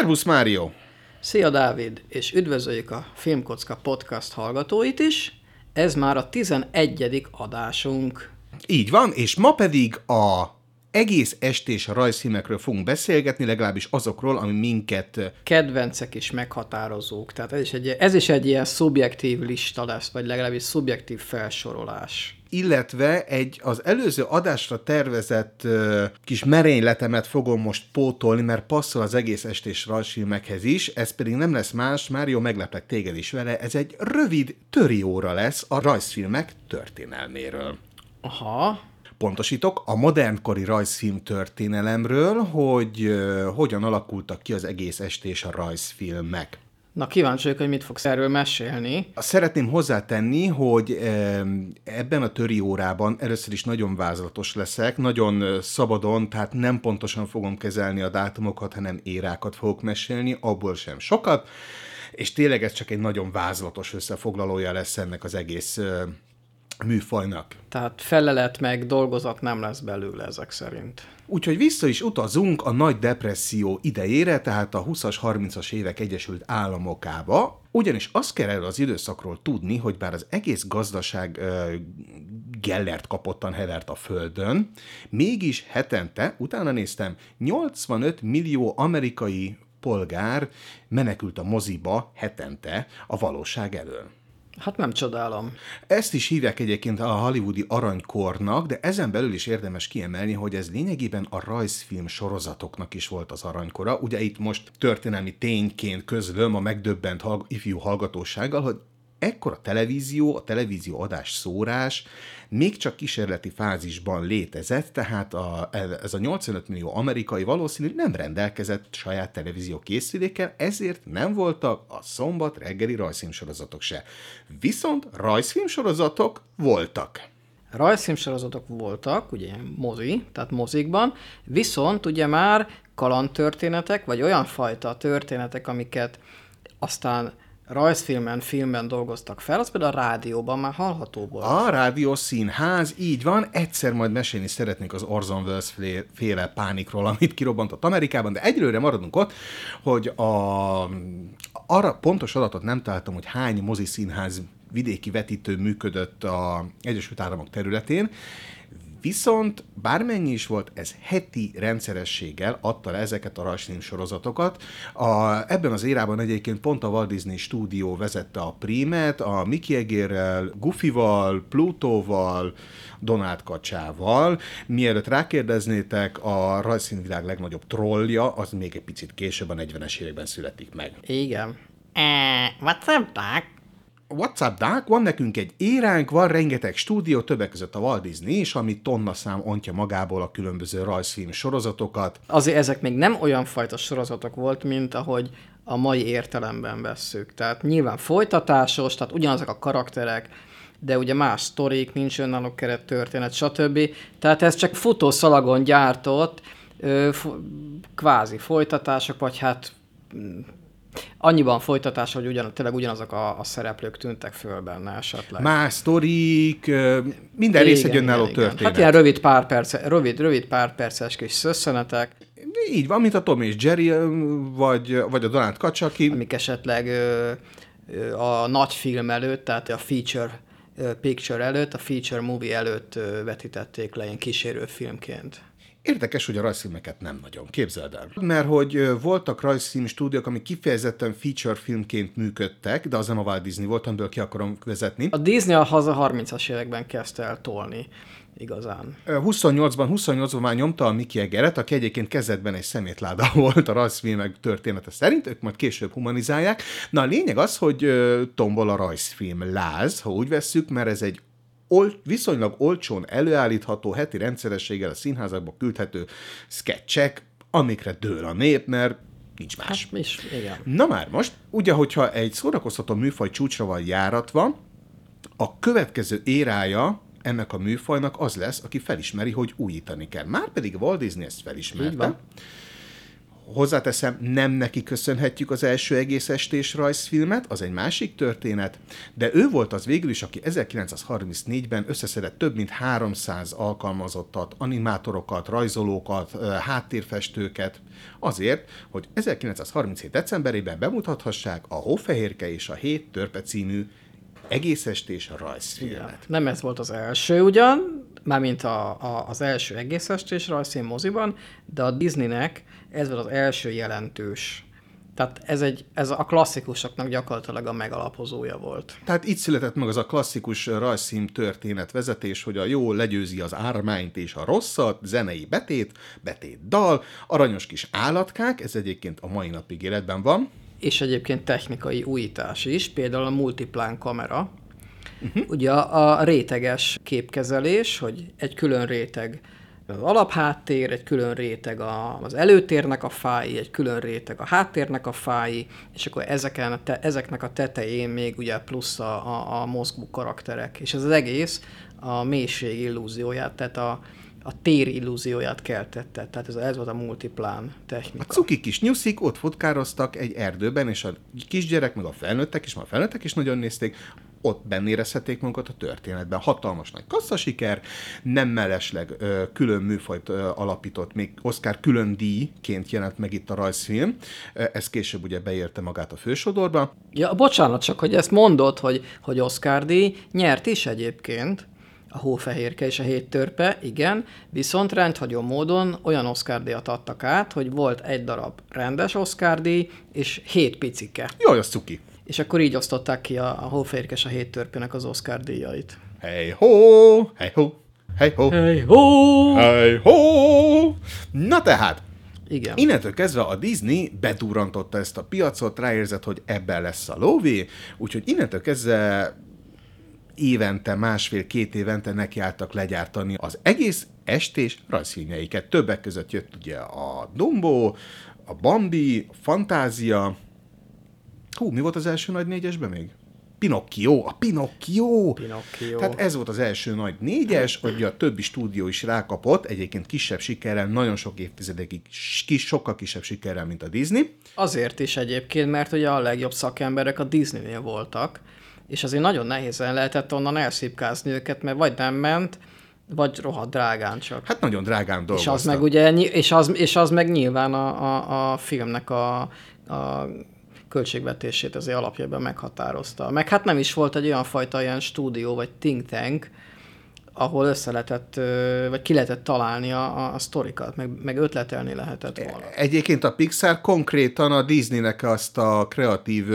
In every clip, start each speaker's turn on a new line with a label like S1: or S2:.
S1: Szervusz, Mário!
S2: Szia Dávid, és üdvözöljük a Filmkocka podcast hallgatóit is. Ez már a 11. adásunk.
S1: Így van, és ma pedig a egész estés rajzfilmekről fogunk beszélgetni, legalábbis azokról, ami minket...
S2: Kedvencek is meghatározók, tehát ez is egy, ez is egy ilyen szubjektív lista lesz, vagy legalábbis szubjektív felsorolás
S1: illetve egy az előző adásra tervezett uh, kis merényletemet fogom most pótolni, mert passzol az egész estés rajzfilmekhez is, ez pedig nem lesz más, Mário, megleplek téged is vele, ez egy rövid törióra lesz a rajzfilmek történelméről.
S2: Aha,
S1: pontosítok, a modernkori rajzfilm történelemről, hogy uh, hogyan alakultak ki az egész estés a rajzfilmek.
S2: Na kíváncsi vagyok, hogy mit fogsz erről mesélni.
S1: Szeretném hozzátenni, hogy ebben a töri órában először is nagyon vázlatos leszek, nagyon szabadon, tehát nem pontosan fogom kezelni a dátumokat, hanem érákat fogok mesélni, abból sem sokat, és tényleg ez csak egy nagyon vázlatos összefoglalója lesz ennek az egész műfajnak.
S2: Tehát felelet meg dolgozat nem lesz belőle ezek szerint.
S1: Úgyhogy vissza is utazunk a nagy depresszió idejére, tehát a 20-as, 30-as évek Egyesült Államokába, ugyanis azt kell erről az időszakról tudni, hogy bár az egész gazdaság uh, gellert kapottan hevert a földön, mégis hetente, utána néztem, 85 millió amerikai polgár menekült a moziba hetente a valóság elől.
S2: Hát nem csodálom.
S1: Ezt is hívják egyébként a hollywoodi aranykornak, de ezen belül is érdemes kiemelni, hogy ez lényegében a rajzfilm sorozatoknak is volt az aranykora. Ugye itt most történelmi tényként közlöm a megdöbbent ifjú hallgatósággal, hogy ekkora televízió, a televízió adás szórás még csak kísérleti fázisban létezett, tehát a, ez a 85 millió amerikai valószínűleg nem rendelkezett saját televízió készülékkel, ezért nem voltak a szombat reggeli rajzfilmsorozatok se. Viszont rajzfilmsorozatok voltak.
S2: Rajzfilmsorozatok voltak, ugye mozi, tehát mozikban, viszont ugye már kalandtörténetek, vagy olyan fajta történetek, amiket aztán rajzfilmen, filmben dolgoztak fel, az például a rádióban már hallható volt.
S1: A rádió színház, így van. Egyszer majd mesélni szeretnék az Orson Welles féle pánikról, amit kirobbantott Amerikában, de egyelőre maradunk ott, hogy a, arra pontos adatot nem találtam, hogy hány mozi színház vidéki vetítő működött a Egyesült Államok területén, Viszont bármennyi is volt, ez heti rendszerességgel adta le ezeket a rajzfilm sorozatokat. A, ebben az érában egyébként pont a Walt Disney stúdió vezette a prímet, a Mickey Egérrel, Goofy-val, Plutóval, Donald Kacsával. Mielőtt rákérdeznétek, a rajzszínvilág legnagyobb trollja, az még egy picit később, a 40-es években születik meg.
S2: Igen. Uh, what's up, Doc?
S1: WhatsApp Dark, van nekünk egy éránk, van rengeteg stúdió, többek között a Walt Disney is, ami tonna szám ontja magából a különböző rajzfilm sorozatokat.
S2: Azért ezek még nem olyan fajta sorozatok volt, mint ahogy a mai értelemben vesszük. Tehát nyilván folytatásos, tehát ugyanazok a karakterek, de ugye más sztorik, nincs önálló keret történet, stb. Tehát ez csak futószalagon gyártott, ö, kvázi folytatások, vagy hát annyiban folytatás, hogy ugyan, tényleg ugyanazok a, a szereplők tűntek föl benne esetleg.
S1: Más sztorik, minden rész egy önálló történet.
S2: Hát ilyen rövid pár, perce, rövid, rövid pár perces kis szösszenetek.
S1: Így van, mint a Tom és Jerry, vagy, vagy a Donald Kacsaki.
S2: Amik esetleg ö, ö, a nagy film előtt, tehát a feature picture előtt, a feature movie előtt vetítették le ilyen kísérőfilmként.
S1: Érdekes, hogy a rajzfilmeket nem nagyon, képzeld el. Mert hogy voltak rajzfilm stúdiók, amik kifejezetten feature filmként működtek, de az nem a Walt Disney volt, amiből ki akarom vezetni.
S2: A Disney a haza 30-as években kezdte el tolni igazán.
S1: 28-ban, 28-ban már nyomta a Mickey Egeret, aki egyébként kezdetben egy szemétláda volt a rajzfilmek története szerint, ők majd később humanizálják. Na a lényeg az, hogy tombol a rajzfilm láz, ha úgy vesszük, mert ez egy ol, viszonylag olcsón előállítható, heti rendszerességgel a színházakba küldhető sketchek, amikre dől a nép, mert nincs más.
S2: Hát, is, igen.
S1: Na már most, ugye, hogyha egy szórakoztató műfaj csúcsra van járatva, a következő érája ennek a műfajnak az lesz, aki felismeri, hogy újítani kell. Márpedig Walt Disney ezt felismerte, Hozzáteszem, nem neki köszönhetjük az első egész estés rajzfilmet, az egy másik történet, de ő volt az végül is, aki 1934-ben összeszedett több mint 300 alkalmazottat, animátorokat, rajzolókat, háttérfestőket, azért, hogy 1937. decemberében bemutathassák a Hófehérke és a Hét Törpe című egész estés rajzfilmet. Igen.
S2: Nem ez volt az első ugyan, mármint a, a, az első egész estés rajzfilm moziban, de a Disneynek ez volt az első jelentős tehát ez, egy, ez a klasszikusoknak gyakorlatilag a megalapozója volt.
S1: Tehát itt született meg az a klasszikus rajzszín történet vezetés, hogy a jó legyőzi az ármányt és a rosszat, zenei betét, betét dal, aranyos kis állatkák, ez egyébként a mai napig életben van.
S2: És egyébként technikai újítás is, például a multiplán kamera. Uh-huh. Ugye a réteges képkezelés, hogy egy külön réteg az alapháttér, egy külön réteg a, az előtérnek a fái, egy külön réteg a háttérnek a fái, és akkor ezeken a te, ezeknek a tetején még ugye plusz a, a, a mozgó karakterek. És ez az egész a mélység illúzióját, tehát a, a tér illúzióját keltette. Tehát ez, ez volt a multiplán technika.
S1: A cuki kis nyuszik ott fotkároztak egy erdőben, és a kisgyerek, meg a felnőttek is, már a felnőttek is nagyon nézték, ott benne érezhették magukat a történetben. Hatalmas nagy kasszasiker, nem mellesleg ö, külön műfajt ö, alapított, még Oscar külön díjként jelent meg itt a rajzfilm, ez később ugye beérte magát a fősodorba.
S2: Ja, bocsánat, csak hogy ezt mondod, hogy, hogy Oscar díj nyert is egyébként, a hófehérke és a hét törpe, igen, viszont rendhagyó módon olyan Oscar díjat adtak át, hogy volt egy darab rendes díj, és hét picike.
S1: Jaj, az cuki.
S2: És akkor így osztották ki a, a hófehérke és a hét törpének az Oscar díjait.
S1: Hey ho, hey ho, hey ho,
S2: hey ho,
S1: hey ho. Na tehát,
S2: igen.
S1: Innentől kezdve a Disney bedurrantotta ezt a piacot, ráérzett, hogy ebben lesz a lóvé, úgyhogy innentől kezdve évente, másfél-két évente nekiálltak legyártani az egész estés rajzfilmjeiket. Többek között jött ugye a Dumbo, a Bambi, a Fantázia. Hú, mi volt az első nagy négyesben még? Pinocchio, a Pinocchio.
S2: Pinocchio.
S1: Tehát ez volt az első nagy négyes, hogy a többi stúdió is rákapott, egyébként kisebb sikerrel, nagyon sok évtizedekig kis, sokkal kisebb sikerrel, mint a Disney.
S2: Azért is egyébként, mert ugye a legjobb szakemberek a Disneynél voltak, és azért nagyon nehézen lehetett onnan elszipkázni őket, mert vagy nem ment, vagy rohadt drágán csak.
S1: Hát nagyon drágán dolgoztak.
S2: És az meg ugye, és az, és az meg nyilván a, a, a filmnek a, a költségvetését azért alapjában meghatározta. Meg hát nem is volt egy olyan fajta ilyen stúdió, vagy think tank, ahol össze lehetett, vagy ki lehetett találni a, a sztorikat, meg, meg ötletelni lehetett volna.
S1: Egyébként a Pixar konkrétan a Disneynek azt a kreatív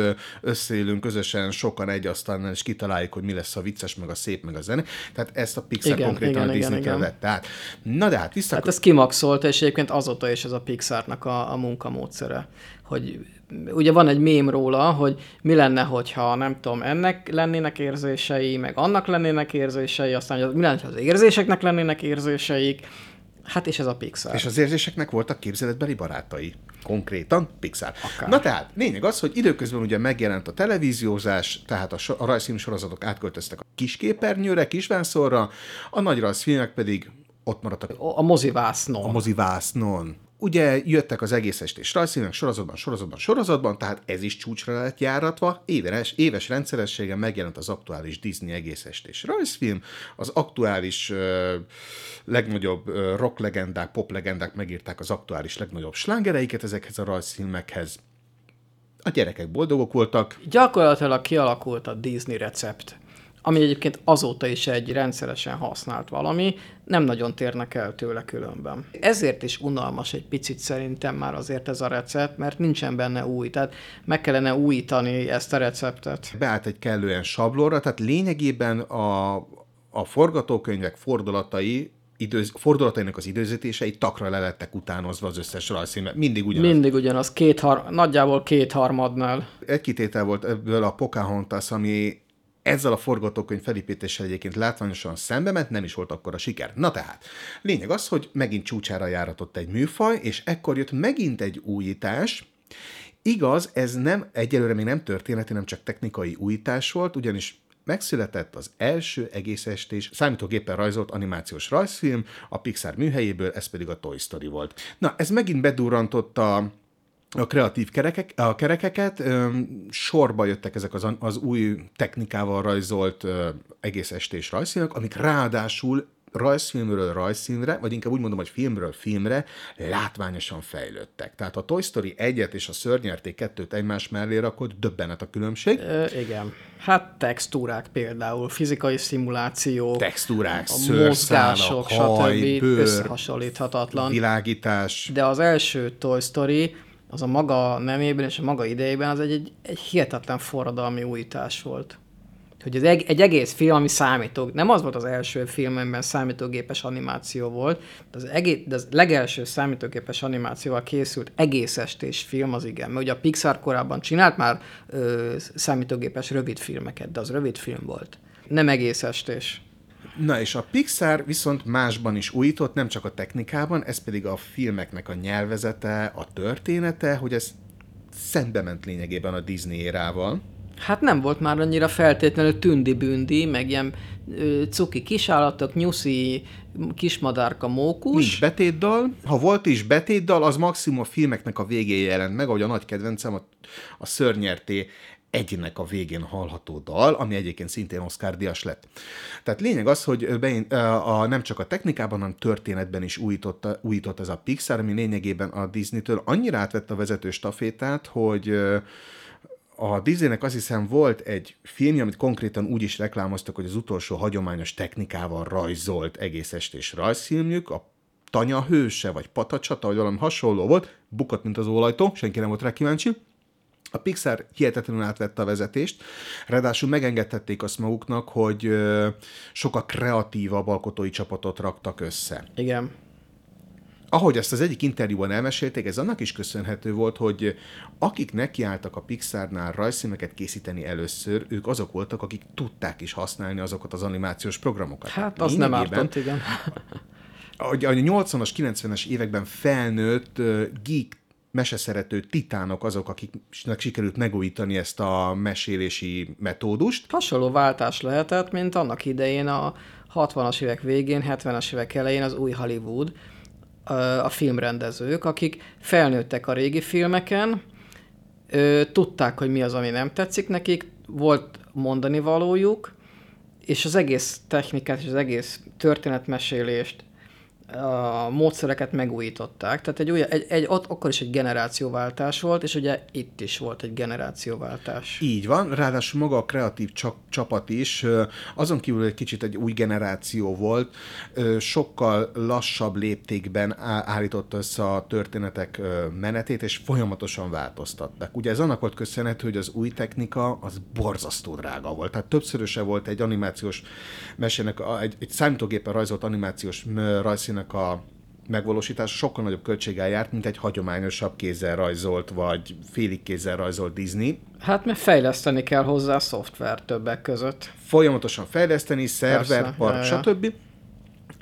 S1: összeélünk közösen sokan egy asztalnál, és kitaláljuk, hogy mi lesz a vicces, meg a szép, meg a zene. Tehát ezt a Pixar igen, konkrétan igen, a Disney igen, vette át. Na de hát vissza...
S2: Hát ez kimaxolta, és egyébként azóta is ez a Pixarnak a, a munkamódszere, hogy ugye van egy mém róla, hogy mi lenne, hogyha nem tudom, ennek lennének érzései, meg annak lennének érzései, aztán hogy mi lenne, ha az érzéseknek lennének érzéseik, Hát és ez a Pixar.
S1: És az érzéseknek voltak képzeletbeli barátai. Konkrétan Pixar. Akár. Na tehát, lényeg az, hogy időközben ugye megjelent a televíziózás, tehát a, so- a rajzfilm sorozatok átköltöztek a kisképernyőre, kisvánszorra, a nagy rajzfilmek pedig ott maradtak.
S2: A mozivásznon.
S1: A mozivásznon ugye jöttek az egész estés rajzfilmek sorozatban, sorozatban, sorozatban, tehát ez is csúcsra lett járatva. Éves, éves rendszerességen megjelent az aktuális Disney egész estés rajzfilm, az aktuális uh, legnagyobb uh, rock legendák, pop legendák megírták az aktuális legnagyobb slágereiket ezekhez a rajzfilmekhez. A gyerekek boldogok voltak.
S2: Gyakorlatilag kialakult a Disney recept ami egyébként azóta is egy rendszeresen használt valami, nem nagyon térnek el tőle különben. Ezért is unalmas egy picit szerintem már azért ez a recept, mert nincsen benne új, tehát meg kellene újítani ezt a receptet.
S1: Beállt egy kellően sablonra, tehát lényegében a, a forgatókönyvek fordulatai időz, fordulatainak az időzítései takra le lettek utánozva az összes rajzfilm, mindig ugyanaz.
S2: Mindig ugyanaz, két har- nagyjából kétharmadnál.
S1: Egy kitétel volt ebből a Pocahontas, ami ezzel a forgatókönyv felépítéssel egyébként látványosan szembe ment, nem is volt akkor a siker. Na tehát, lényeg az, hogy megint csúcsára járatott egy műfaj, és ekkor jött megint egy újítás, Igaz, ez nem, egyelőre még nem történeti, nem csak technikai újítás volt, ugyanis megszületett az első egész estés számítógépen rajzolt animációs rajzfilm a Pixar műhelyéből, ez pedig a Toy Story volt. Na, ez megint bedurrantotta a kreatív kerekek, a kerekeket, sorba jöttek ezek az, az új technikával rajzolt egész estés rajzfilmek, amik ráadásul rajzfilmről rajzfilmre, vagy inkább úgy mondom, hogy filmről filmre látványosan fejlődtek. Tehát a Toy Story 1-et és a Szörnyerték 2-t egymás mellé rakott, döbbenet a különbség.
S2: Ö, igen. Hát textúrák például, fizikai szimuláció,
S1: Textúrák,
S2: a mozgások,
S1: haj,
S2: stb.
S1: bőr,
S2: összehasonlíthatatlan.
S1: világítás.
S2: De az első Toy Story, az a maga nemében és a maga idejében az egy, egy, egy hihetetlen forradalmi újítás volt. Hogy ez egy, egy egész film, ami számító, nem az volt az első film, amiben számítógépes animáció volt, de az, egész, de az legelső számítógépes animációval készült egész estés film az igen. Mert ugye a Pixar korábban csinált már ö, számítógépes rövid filmeket, de az rövid film volt. Nem egész estés.
S1: Na és a Pixar viszont másban is újított, nem csak a technikában, ez pedig a filmeknek a nyelvezete, a története, hogy ez szembe ment lényegében a Disney érával.
S2: Hát nem volt már annyira feltétlenül tündi-bündi, meg ilyen ö, cuki kisállatok, nyuszi, kismadárka, mókus.
S1: Nincs betétdal. Ha volt is betétdal, az maximum a filmeknek a végén jelent meg, ahogy a nagy kedvencem a, a szörnyerté egynek a végén hallható dal, ami egyébként szintén Oscar díjas lett. Tehát lényeg az, hogy bein, a, a, nem csak a technikában, hanem történetben is újított, újított ez a Pixar, ami lényegében a Disney-től annyira átvette a vezető stafétát, hogy a Disneynek azt hiszem volt egy filmje, amit konkrétan úgy is reklámoztak, hogy az utolsó hagyományos technikával rajzolt egész estés rajzfilmjük, a Tanya hőse, vagy Patacsata, vagy valami hasonló volt, bukott, mint az ólajtó, senki nem volt rá kíváncsi. A Pixar hihetetlenül átvette a vezetést, ráadásul megengedhették azt maguknak, hogy sokkal kreatívabb alkotói csapatot raktak össze
S2: Igen.
S1: ahogy ezt az egyik interjúban elmesélték, ez annak is köszönhető volt, hogy akik nekiálltak a Pixarnál rajzfilmeket készíteni először, ők azok voltak, akik tudták is használni azokat az animációs programokat.
S2: Hát az nem ártott, igen.
S1: a, a 80-as, 90-es években felnőtt geek meseszerető titánok azok, akiknek sikerült megújítani ezt a mesélési metódust.
S2: Hasonló váltás lehetett, mint annak idején a 60-as évek végén, 70-es évek elején az új Hollywood, a filmrendezők, akik felnőttek a régi filmeken, tudták, hogy mi az, ami nem tetszik nekik, volt mondani valójuk, és az egész technikát és az egész történetmesélést, a módszereket megújították. Tehát egy, új, egy, egy, ott akkor is egy generációváltás volt, és ugye itt is volt egy generációváltás.
S1: Így van, ráadásul maga a kreatív csa- csapat is, azon kívül egy kicsit egy új generáció volt, sokkal lassabb léptékben állította össze a történetek menetét, és folyamatosan változtattak. Ugye ez annak volt köszönhető, hogy az új technika az borzasztó drága volt. Tehát többszöröse volt egy animációs mesének, egy, egy számítógépen rajzolt animációs ö, rajzszínek a megvalósítás sokkal nagyobb költséggel járt, mint egy hagyományosabb kézzel rajzolt, vagy félig kézzel rajzolt Disney.
S2: Hát mert fejleszteni kell hozzá a szoftver többek között.
S1: Folyamatosan fejleszteni, szerver, park, stb.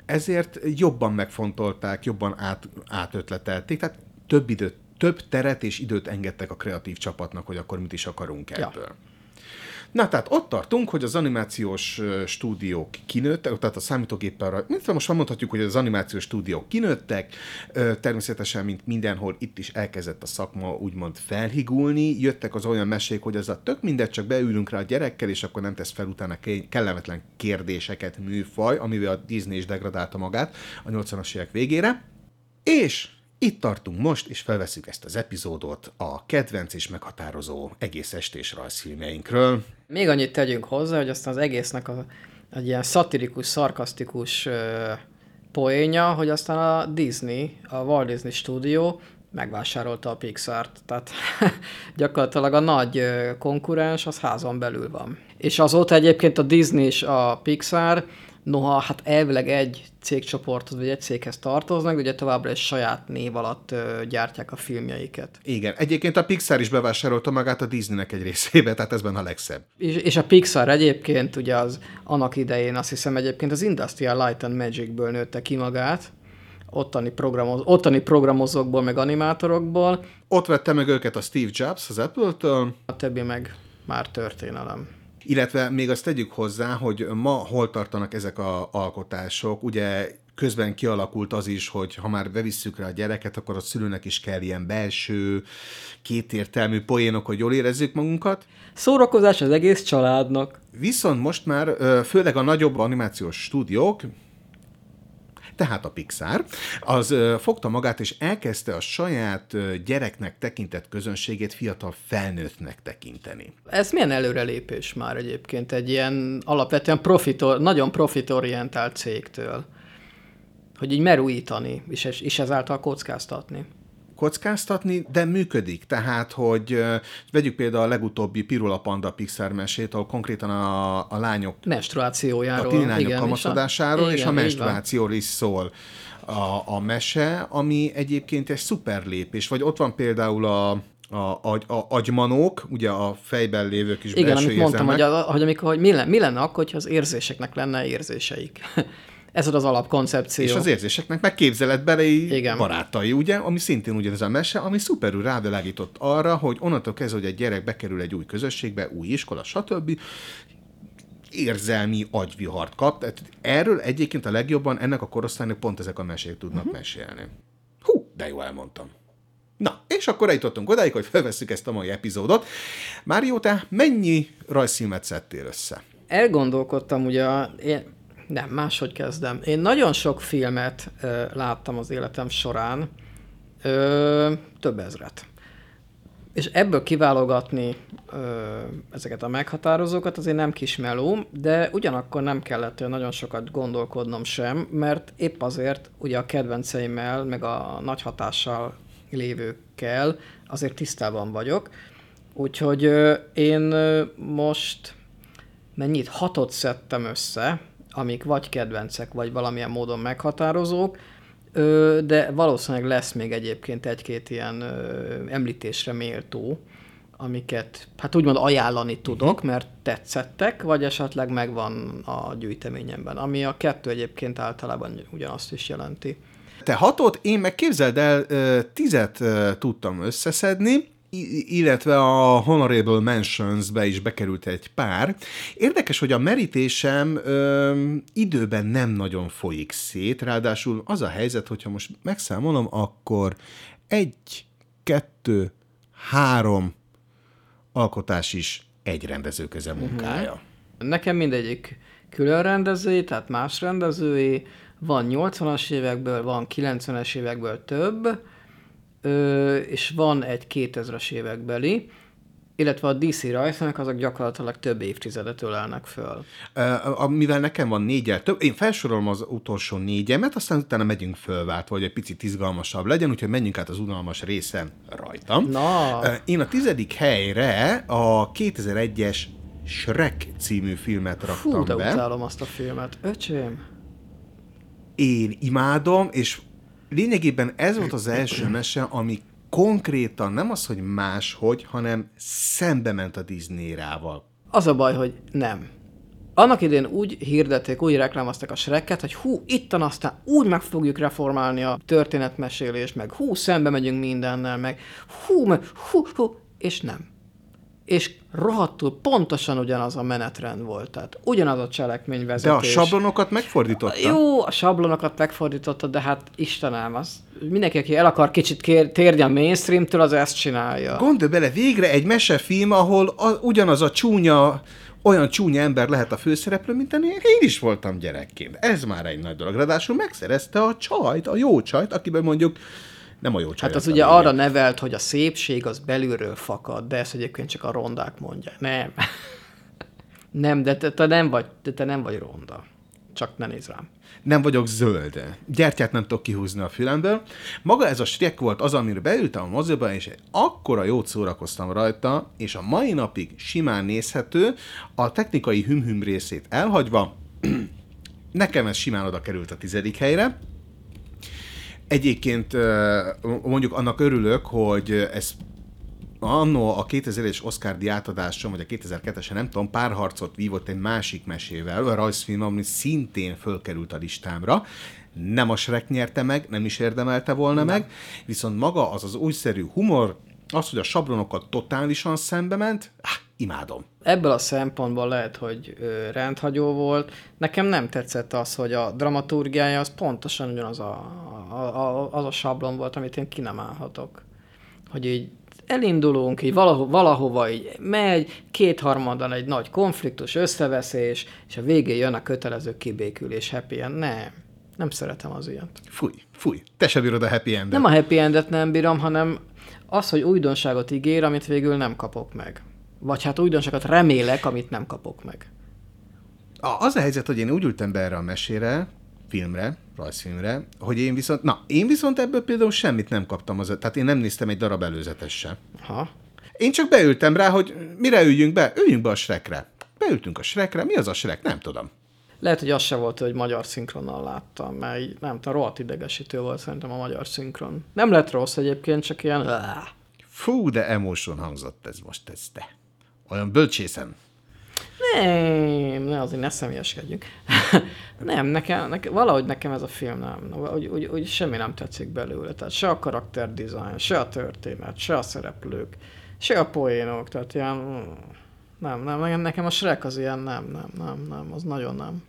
S1: Ezért jobban megfontolták, jobban át, átötletelték, tehát több időt, több teret és időt engedtek a kreatív csapatnak, hogy akkor mit is akarunk
S2: Ja.
S1: Na, tehát ott tartunk, hogy az animációs stúdiók kinőttek, tehát a számítógéppel, mint most már mondhatjuk, hogy az animációs stúdiók kinőttek, természetesen, mint mindenhol, itt is elkezdett a szakma úgymond felhigulni, jöttek az olyan mesék, hogy ez a tök mindegy, csak beülünk rá a gyerekkel, és akkor nem tesz fel utána kellemetlen kérdéseket műfaj, amivel a Disney is degradálta magát a 80-as évek végére. És itt tartunk most, és felveszünk ezt az epizódot a kedvenc és meghatározó egész estés rajzfilmjeinkről.
S2: Még annyit tegyünk hozzá, hogy aztán az egésznek a, egy ilyen szatirikus, szarkasztikus ö, poénja, hogy aztán a Disney, a Walt Disney Studio megvásárolta a Pixart. Tehát gyakorlatilag a nagy konkurens az házon belül van. És azóta egyébként a Disney és a Pixar, noha hát elvileg egy cégcsoporthoz vagy egy céghez tartoznak, de ugye továbbra is saját név alatt ö, gyártják a filmjeiket.
S1: Igen, egyébként a Pixar is bevásárolta magát a Disneynek egy részébe, tehát ez benne a legszebb.
S2: És, és a Pixar egyébként ugye az annak idején azt hiszem egyébként az Industrial Light and Magicből nőtte ki magát, ottani, programoz, ottani programozókból, meg animátorokból,
S1: Ott vette meg őket a Steve Jobs az Apple-től,
S2: a többi meg már történelem.
S1: Illetve még azt tegyük hozzá, hogy ma hol tartanak ezek a alkotások. Ugye közben kialakult az is, hogy ha már bevisszük rá a gyereket, akkor a szülőnek is kell ilyen belső, kétértelmű poénok, hogy jól érezzük magunkat.
S2: Szórakozás az egész családnak.
S1: Viszont most már főleg a nagyobb animációs stúdiók, tehát a Pixar, az fogta magát, és elkezdte a saját gyereknek tekintett közönségét fiatal felnőttnek tekinteni.
S2: Ez milyen előrelépés már egyébként egy ilyen alapvetően profitor, nagyon profitorientált cégtől? Hogy így merújítani, és, és ezáltal kockáztatni
S1: kockáztatni, de működik. Tehát, hogy vegyük például a legutóbbi Pirula Panda Pixar mesét, ahol konkrétan a, a lányok
S2: menstruációjáról,
S1: a lányok igen, kamaszkodásáról, és a, és a menstruációról is szól a, a mese, ami egyébként egy szuper lépés. Vagy ott van például a, a, a, a agymanók, ugye a fejben lévők is
S2: Igen, amit mondtam, hogy, a, hogy, amikor, hogy mi, lenne, mi lenne akkor, hogyha az érzéseknek lenne érzéseik. Ez az alapkoncepció.
S1: És az érzéseknek meg képzeletbeli Igen. barátai, ugye, ami szintén ugyanez a mese, ami szuperül rávilágított arra, hogy onnantól kezdve, hogy egy gyerek bekerül egy új közösségbe, új iskola, stb., érzelmi agyvihart kap. Tehát erről egyébként a legjobban ennek a korosztálynak pont ezek a mesék tudnak uh-huh. mesélni. Hú, de jó elmondtam. Na, és akkor eljutottunk odáig, hogy felvesszük ezt a mai epizódot. Mário, te mennyi rajzfilmet szedtél össze?
S2: Elgondolkodtam, ugye, én nem, máshogy kezdem. Én nagyon sok filmet ö, láttam az életem során, ö, több ezret. És ebből kiválogatni ö, ezeket a meghatározókat azért nem kis meló, de ugyanakkor nem kellett nagyon sokat gondolkodnom sem, mert épp azért ugye a kedvenceimmel, meg a nagy hatással lévőkkel azért tisztában vagyok. Úgyhogy ö, én ö, most mennyit? Hatot szedtem össze, amik vagy kedvencek, vagy valamilyen módon meghatározók, de valószínűleg lesz még egyébként egy-két ilyen említésre méltó, amiket hát úgymond ajánlani tudok, uh-huh. mert tetszettek, vagy esetleg megvan a gyűjteményemben, ami a kettő egyébként általában ugyanazt is jelenti.
S1: Te hatot, én meg képzeld el, tizet tudtam összeszedni, illetve a Honorable Mentions-be is bekerült egy pár. Érdekes, hogy a merítésem ö, időben nem nagyon folyik szét, ráadásul az a helyzet, hogyha most megszámolom, akkor egy, kettő, három alkotás is egy rendező köze mhm. munkája.
S2: Nekem mindegyik külön rendezői, tehát más rendezői, van 80-as évekből, van 90-es évekből több, és van egy 2000-es évekbeli, illetve a DC rajzfilmek azok gyakorlatilag több évtizedet ölelnek föl.
S1: Uh, mivel nekem van négyel több, én felsorolom az utolsó négyemet, aztán utána megyünk fölvált, hogy egy picit izgalmasabb legyen, úgyhogy menjünk át az unalmas részen rajtam.
S2: Na.
S1: Uh, én a tizedik helyre a 2001-es Shrek című filmet raktam Fú,
S2: de
S1: be.
S2: utálom azt a filmet. Öcsém.
S1: Én imádom, és lényegében ez volt az első mese, ami konkrétan nem az, hogy máshogy, hanem szembe ment a Disney rával.
S2: Az a baj, hogy nem. Annak idén úgy hirdették, úgy reklámozták a Shreket, hogy hú, ittan aztán úgy meg fogjuk reformálni a történetmesélést, meg hú, szembe megyünk mindennel, meg hú, meg hú, hú, és nem és rohadtul pontosan ugyanaz a menetrend volt. Tehát ugyanaz a cselekményvezetés.
S1: De a sablonokat megfordította?
S2: Jó, a sablonokat megfordította, de hát Istenem, az mindenki, aki el akar kicsit kér, térni a mainstreamtől, az ezt csinálja.
S1: Gondolj bele, végre egy mesefilm, ahol a, ugyanaz a csúnya olyan csúnya ember lehet a főszereplő, mint én, én is voltam gyerekként. Ez már egy nagy dolog. Ráadásul megszerezte a csajt, a jó csajt, akiben mondjuk nem a jó csaj.
S2: Hát az ugye arra nevelt, hogy a szépség az belülről fakad, de ezt egyébként csak a rondák mondják. Nem. nem, de te, te, nem vagy, de te nem vagy ronda. Csak ne nézz rám.
S1: Nem vagyok zöld. Gyertyát nem tudok kihúzni a fülemből. Maga ez a Shrek volt az, amire beültem a moziba, és akkora jót szórakoztam rajta, és a mai napig simán nézhető, a technikai hümhüm részét elhagyva, nekem ez simán oda került a tizedik helyre, Egyébként mondjuk annak örülök, hogy ez annó a 2000-es Oscar diátadáson, vagy a 2002-es, nem tudom, párharcot vívott egy másik mesével, a rajzfilm, ami szintén fölkerült a listámra. Nem a Shrek nyerte meg, nem is érdemelte volna nem. meg, viszont maga az az újszerű humor, az, hogy a sablonokat totálisan szembe ment, imádom.
S2: Ebből a szempontból lehet, hogy rendhagyó volt. Nekem nem tetszett az, hogy a dramaturgiája az pontosan ugyanaz a, a, a, az a sablon volt, amit én ki nem állhatok. Hogy így elindulunk, így valaho, valahova így megy, kétharmadan egy nagy konfliktus, összeveszés, és a végén jön a kötelező kibékülés, happy end. Nem, nem szeretem az ilyet.
S1: Fúj, fúj. Te se bírod a happy endet.
S2: Nem a happy endet nem bírom, hanem az, hogy újdonságot ígér, amit végül nem kapok meg. Vagy hát újdonságot remélek, amit nem kapok meg.
S1: A- Az a helyzet, hogy én úgy ültem be erre a mesére, filmre, rajzfilmre, hogy én viszont, na, én viszont ebből például semmit nem kaptam, az, tehát én nem néztem egy darab előzetes se.
S2: Ha.
S1: Én csak beültem rá, hogy mire üljünk be? Üljünk be a Shrekre. Beültünk a Shrekre, mi az a Shrek? Nem tudom.
S2: Lehet, hogy az se volt, hogy magyar szinkronnal láttam, mert nem tudom, rohadt idegesítő volt szerintem a magyar szinkron. Nem lett rossz egyébként, csak ilyen...
S1: Fú, de emotion hangzott ez most, ez te. Olyan bölcsészen.
S2: Nem, ne, azért ne személyeskedjünk. nem, nekem, nekem, valahogy nekem ez a film nem, úgy, úgy, úgy semmi nem tetszik belőle. Tehát se a karakter design, se a történet, se a szereplők, se a poénok, tehát ilyen... mm, Nem, nem, nekem a Shrek az ilyen nem, nem, nem, nem, az nagyon nem.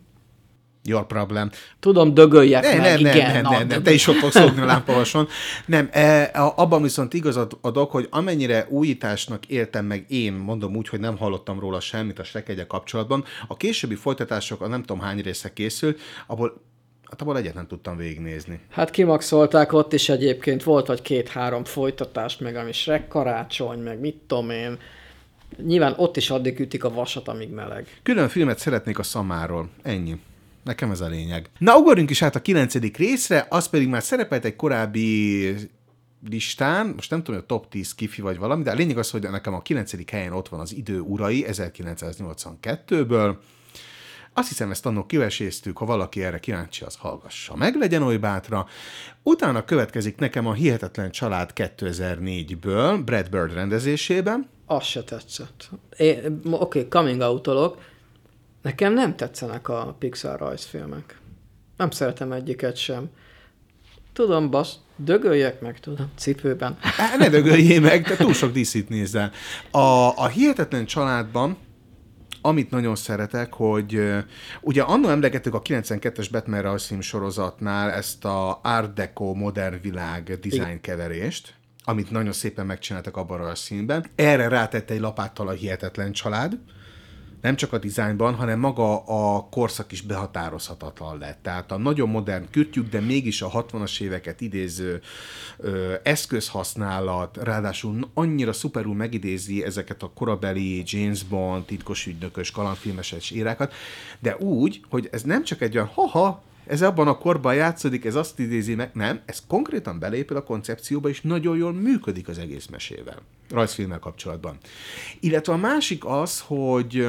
S1: Your problem.
S2: Tudom, dögöljek
S1: Ne,
S2: meg,
S1: nem,
S2: igen.
S1: nem,
S2: na,
S1: nem,
S2: dögölj.
S1: te is ott fogsz fogni a lámpahason. Nem, e, abban viszont igazad adok, hogy amennyire újításnak éltem meg én, mondom úgy, hogy nem hallottam róla semmit a Shrek 1 kapcsolatban, a későbbi folytatások, a nem tudom hány része készül, abból, hát abból egyet nem tudtam végignézni.
S2: Hát kimaxolták ott is egyébként, volt vagy két-három folytatás, meg ami Shrek karácsony, meg mit tudom én. Nyilván ott is addig ütik a vasat, amíg meleg.
S1: Külön filmet szeretnék a szamáról. Ennyi. Nekem ez a lényeg. Na, ugorjunk is át a kilencedik részre, az pedig már szerepelt egy korábbi listán, most nem tudom, hogy a top 10 kifi vagy valami, de a lényeg az, hogy nekem a kilencedik helyen ott van az Idő urai 1982-ből. Azt hiszem, ezt annól kiveséztük, ha valaki erre kíváncsi, az hallgassa meg, legyen oly bátra. Utána következik nekem a Hihetetlen Család 2004-ből, Brad Bird rendezésében.
S2: Az se tetszett. Oké, okay, coming out Nekem nem tetszenek a Pixar rajzfilmek. Nem szeretem egyiket sem. Tudom, basz, dögöljek meg, tudom, cipőben.
S1: Á, Ne dögöljél meg, te túl sok DC-t nézel. A, a Hihetetlen Családban amit nagyon szeretek, hogy ugye annól emlegettük a 92-es Batman rajzfilm sorozatnál ezt a Art Deco modern világ design keverést, amit nagyon szépen megcsináltak abban a rajzfilmben. Erre rátette egy lapáttal a Hihetetlen Család, nem csak a dizájnban, hanem maga a korszak is behatározhatatlan lett. Tehát a nagyon modern kürtjük, de mégis a 60-as éveket idéző ö, eszközhasználat, ráadásul annyira szuperul megidézi ezeket a korabeli James Bond, titkos ügynökös, kalandfilmeses érákat, de úgy, hogy ez nem csak egy olyan haha, ez abban a korban játszódik, ez azt idézi meg, nem, ez konkrétan belépül a koncepcióba, és nagyon jól működik az egész mesével, rajzfilmmel kapcsolatban. Illetve a másik az, hogy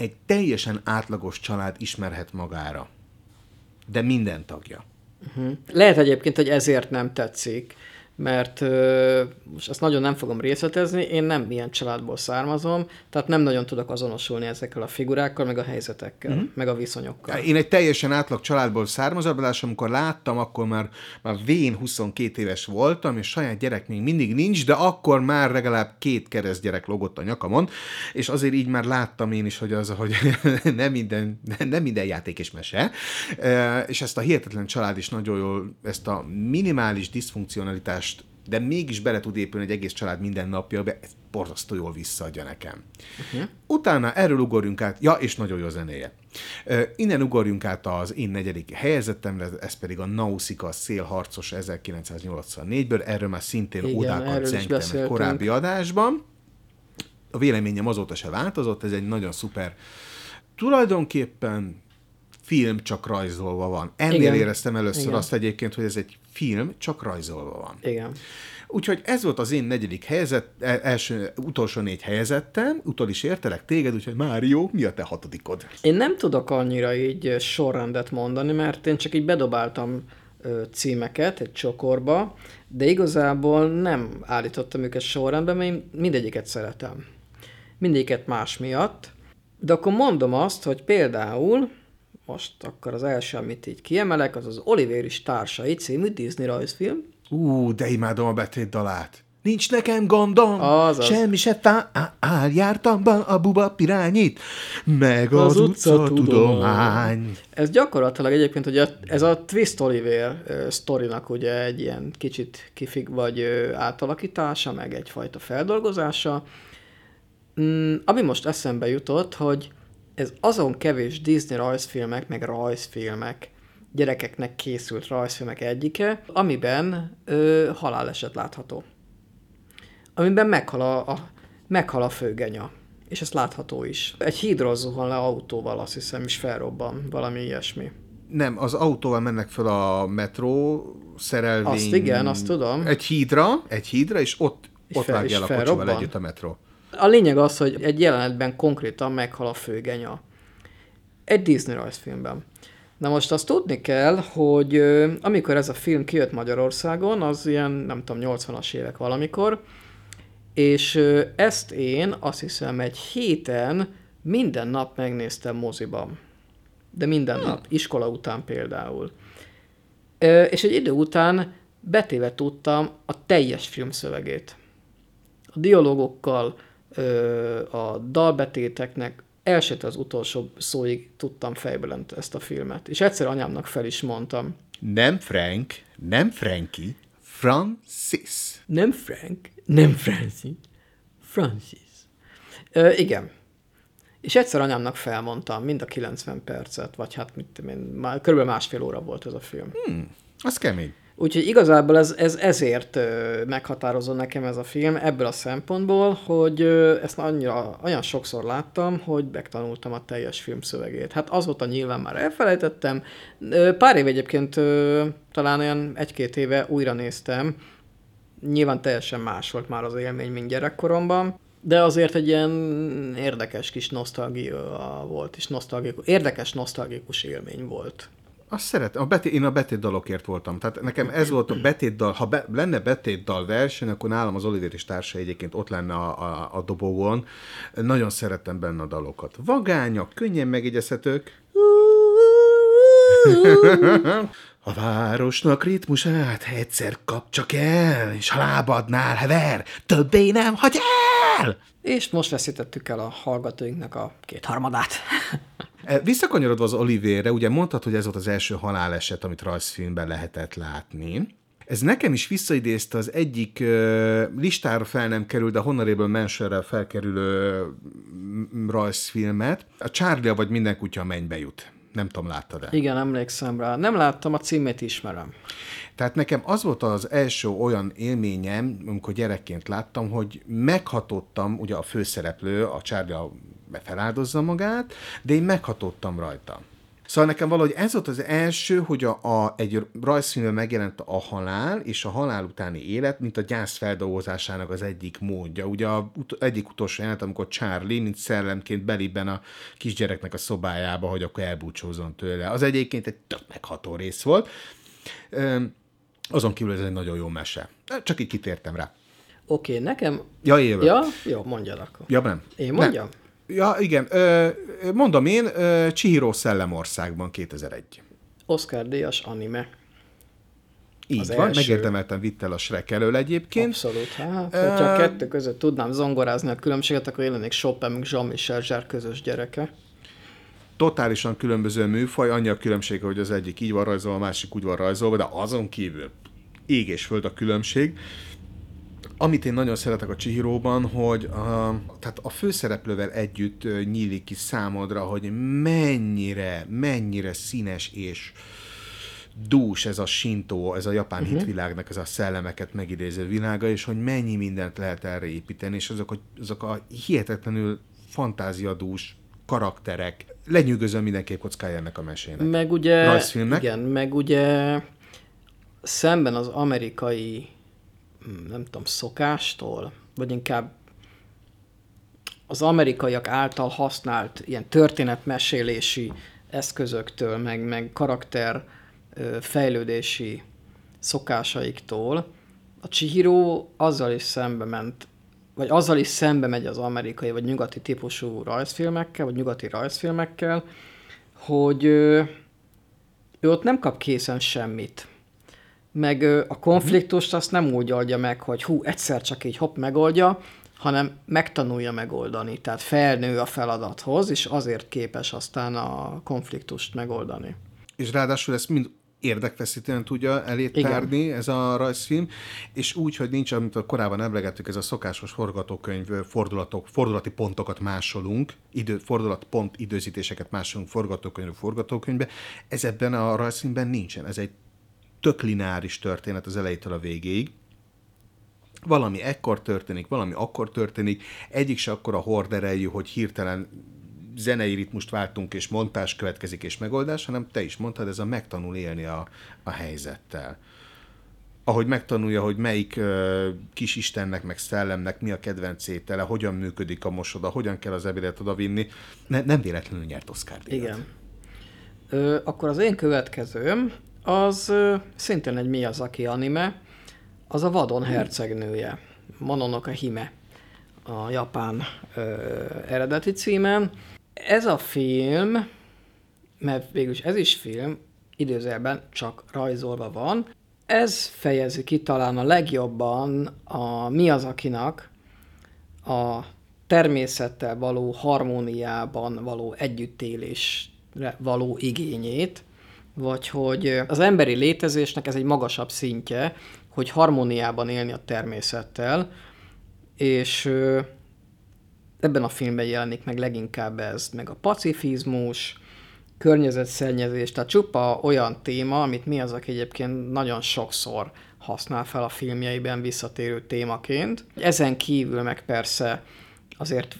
S1: egy teljesen átlagos család ismerhet magára, de minden tagja.
S2: Lehet egyébként, hogy ezért nem tetszik, mert most ezt nagyon nem fogom részletezni, én nem ilyen családból származom, tehát nem nagyon tudok azonosulni ezekkel a figurákkal, meg a helyzetekkel, mm-hmm. meg a viszonyokkal.
S1: Én egy teljesen átlag családból származom, de amikor láttam, akkor már, már vén 22 éves voltam, és saját gyerek még mindig nincs, de akkor már legalább két kereszt gyerek logott a nyakamon, és azért így már láttam én is, hogy az, hogy nem minden, nem minden játék és mese, és ezt a hihetetlen család is nagyon jól, ezt a minimális diszfunkcionalitást de mégis bele tud épülni egy egész család minden napja, ez borzasztó jól visszaadja nekem. Uh-huh. Utána erről ugorjunk át, ja, és nagyon jó zenéje. Uh, innen ugorjunk át az én negyedik helyezettemre, ez pedig a Nausicaa szélharcos 1984-ből, erről már szintén
S2: Igen, is
S1: zenytem egy korábbi adásban. A véleményem azóta se változott, ez egy nagyon szuper. Tulajdonképpen film csak rajzolva van. Ennél
S2: Igen.
S1: éreztem először
S2: Igen.
S1: azt egyébként, hogy ez egy film csak rajzolva van.
S2: Igen.
S1: Úgyhogy ez volt az én negyedik helyzet, e- első, utolsó négy helyezettem, utol is értelek téged, úgyhogy Mário, mi a te hatodikod?
S2: Én nem tudok annyira így sorrendet mondani, mert én csak így bedobáltam címeket egy csokorba, de igazából nem állítottam őket sorrendbe, mert én mindegyiket szeretem. Mindegyiket más miatt. De akkor mondom azt, hogy például, most akkor az első, amit így kiemelek, az az Oliver is társai című Disney rajzfilm.
S1: Ú, de imádom a betét dalát. Nincs nekem gondom,
S2: Azaz.
S1: semmi se fá, áll, jártam be a buba pirányit, meg az,
S2: Az utca
S1: utca tudomány.
S2: Ez gyakorlatilag egyébként, hogy ez a Twist Oliver ö, sztorinak ugye egy ilyen kicsit kifig vagy ö, átalakítása, meg egyfajta feldolgozása. Mm, ami most eszembe jutott, hogy ez azon kevés Disney rajzfilmek, meg rajzfilmek, gyerekeknek készült rajzfilmek egyike, amiben ö, haláleset látható. Amiben meghal a, a, meghal a főgenya. És ez látható is. Egy hídról zuhan le autóval, azt hiszem, és felrobban. Valami ilyesmi.
S1: Nem, az autóval mennek föl a metró szerelvény.
S2: Azt igen, azt tudom.
S1: Egy hídra, egy hídra, és ott,
S2: És
S1: ott
S2: fel-
S1: vágja el a kocsival együtt a metró.
S2: A lényeg az, hogy egy jelenetben konkrétan meghal a főgenya. Egy Disney rajzfilmben. Na most azt tudni kell, hogy amikor ez a film kijött Magyarországon, az ilyen, nem tudom, 80-as évek valamikor, és ezt én azt hiszem egy héten minden nap megnéztem moziban. De minden nap, iskola után például. És egy idő után betéve tudtam a teljes filmszövegét. A dialógokkal, ö, a dalbetéteknek, elsőt az utolsó szóig tudtam fejből ezt a filmet. És egyszer anyámnak fel is mondtam.
S1: Nem Frank, nem Frankie, Francis.
S2: Nem Frank, nem Francis, Francis. Ö, igen. És egyszer anyámnak felmondtam, mind a 90 percet, vagy hát mit tudom én, már körülbelül másfél óra volt ez a film.
S1: Az kemény.
S2: Úgyhogy igazából ez, ez ezért meghatározó nekem ez a film, ebből a szempontból, hogy ezt annyira, olyan sokszor láttam, hogy megtanultam a teljes film szövegét. Hát azóta nyilván már elfelejtettem. Pár év egyébként, talán olyan egy-két éve újra néztem. Nyilván teljesen más volt már az élmény, mint gyerekkoromban. De azért egy ilyen érdekes kis nosztalgia volt, és nosztalgikus, érdekes nosztalgikus élmény volt.
S1: Azt szeretem. A betét, én a betétdalokért voltam. Tehát nekem ez volt a betétdal, ha be, lenne betétdal verseny, akkor nálam az Oliver és társa egyébként ott lenne a, a, a dobogón. Nagyon szerettem benne a dalokat. Vagányak, könnyen megjegyezhetők. A városnak ritmusát egyszer kap csak el, és ha lábadnál hever, többé nem hagy el!
S2: És most veszítettük el a hallgatóinknak a kétharmadát.
S1: E, Visszakanyarodva az Olivérre, ugye mondtad, hogy ez volt az első haláleset, amit rajzfilmben lehetett látni. Ez nekem is visszaidézte az egyik ö, listára fel nem kerül, de Honorable Mentionre felkerülő mm, rajzfilmet. A Charlie vagy minden kutya mennybe jut. Nem tudom, láttad-e?
S2: Igen, emlékszem rá. Nem láttam, a címét ismerem.
S1: Tehát nekem az volt az első olyan élményem, amikor gyerekként láttam, hogy meghatottam, ugye a főszereplő, a Charlie feláldozza magát, de én meghatottam rajta. Szóval nekem valahogy ez volt az első, hogy a, a, egy rajzfilmben megjelent a halál és a halál utáni élet, mint a gyász feldolgozásának az egyik módja. Ugye a ut- egyik utolsó jelenet, amikor Charlie, mint szellemként belibben a kisgyereknek a szobájába, hogy akkor elbúcsózzon tőle. Az egyébként egy tök megható rész volt. Öm, azon kívül ez egy nagyon jó mese. Csak így kitértem rá.
S2: Oké, okay, nekem...
S1: Ja, jövök.
S2: Ja, jó, mondjad akkor.
S1: Ja, nem.
S2: Én mondjam?
S1: Nem. Ja, igen. Mondom én, Chihiro Szellemországban 2001.
S2: Oscar díjas anime.
S1: Így
S2: Az
S1: van,
S2: első.
S1: megérdemelten vitt el a Shrek elől egyébként.
S2: Abszolút. Hát, hogyha a kettő között tudnám zongorázni a különbséget, akkor én lennék Chopin, meg Jean-Michel Jarre közös gyereke.
S1: Totálisan különböző műfaj, annyi a különbség, hogy az egyik így van rajzolva, a másik úgy van rajzolva, de azon kívül ég és föld a különbség. Amit én nagyon szeretek a Chihiróban, hogy a, tehát a főszereplővel együtt nyílik ki számodra, hogy mennyire, mennyire színes és dús ez a Shinto, ez a japán uh-huh. hitvilágnak ez a szellemeket megidéző világa, és hogy mennyi mindent lehet erre építeni, és azok a, azok a hihetetlenül fantáziadús karakterek. Lenyűgözöm mindenképp kockája ennek a mesének.
S2: Meg ugye...
S1: Rajzfilmnek?
S2: Igen, meg ugye szemben az amerikai nem tudom, szokástól, vagy inkább az amerikaiak által használt ilyen történetmesélési eszközöktől, meg, meg karakter fejlődési szokásaiktól, a Chihiro azzal is szembe ment, vagy azzal is szembe megy az amerikai vagy nyugati típusú rajzfilmekkel, vagy nyugati rajzfilmekkel, hogy ö, ő ott nem kap készen semmit. Meg a konfliktust azt nem úgy oldja meg, hogy hú, egyszer csak így hopp megoldja, hanem megtanulja megoldani, tehát felnő a feladathoz, és azért képes aztán a konfliktust megoldani.
S1: És ráadásul ezt mind érdekfeszítően tudja elétárni ez a rajzfilm, és úgy, hogy nincs, amit korábban emlegettük, ez a szokásos forgatókönyv, fordulatok, fordulati pontokat másolunk, idő, fordulatpont időzítéseket másolunk forgatókönyv, forgatókönyvbe, ez ebben a rajzfilmben nincsen. Ez egy tök lineáris történet az elejétől a végéig, valami ekkor történik, valami akkor történik, egyik se akkor a horderejű, hogy hirtelen zenei ritmust váltunk, és montás következik, és megoldás, hanem te is mondtad, ez a megtanul élni a, a helyzettel. Ahogy megtanulja, hogy melyik uh, kis istennek, meg szellemnek mi a kedvenc étele, hogyan működik a mosoda, hogyan kell az ebédet odavinni, ne, nem véletlenül nyert Oscar.
S2: Igen. Ö, akkor az én következőm, az szintén egy Miyazaki anime, az a Vadon hercegnője, Mononoke Hime, a japán ö, eredeti címen. Ez a film, mert végülis ez is film, időzelben csak rajzolva van, ez fejezi ki talán a legjobban a Miyazakinak a természettel való harmóniában való együttélésre való igényét, vagy hogy az emberi létezésnek ez egy magasabb szintje, hogy harmóniában élni a természettel, és ebben a filmben jelenik meg leginkább ez, meg a pacifizmus, környezetszennyezés, tehát csupa olyan téma, amit mi az, aki egyébként nagyon sokszor használ fel a filmjeiben visszatérő témaként. Ezen kívül meg persze azért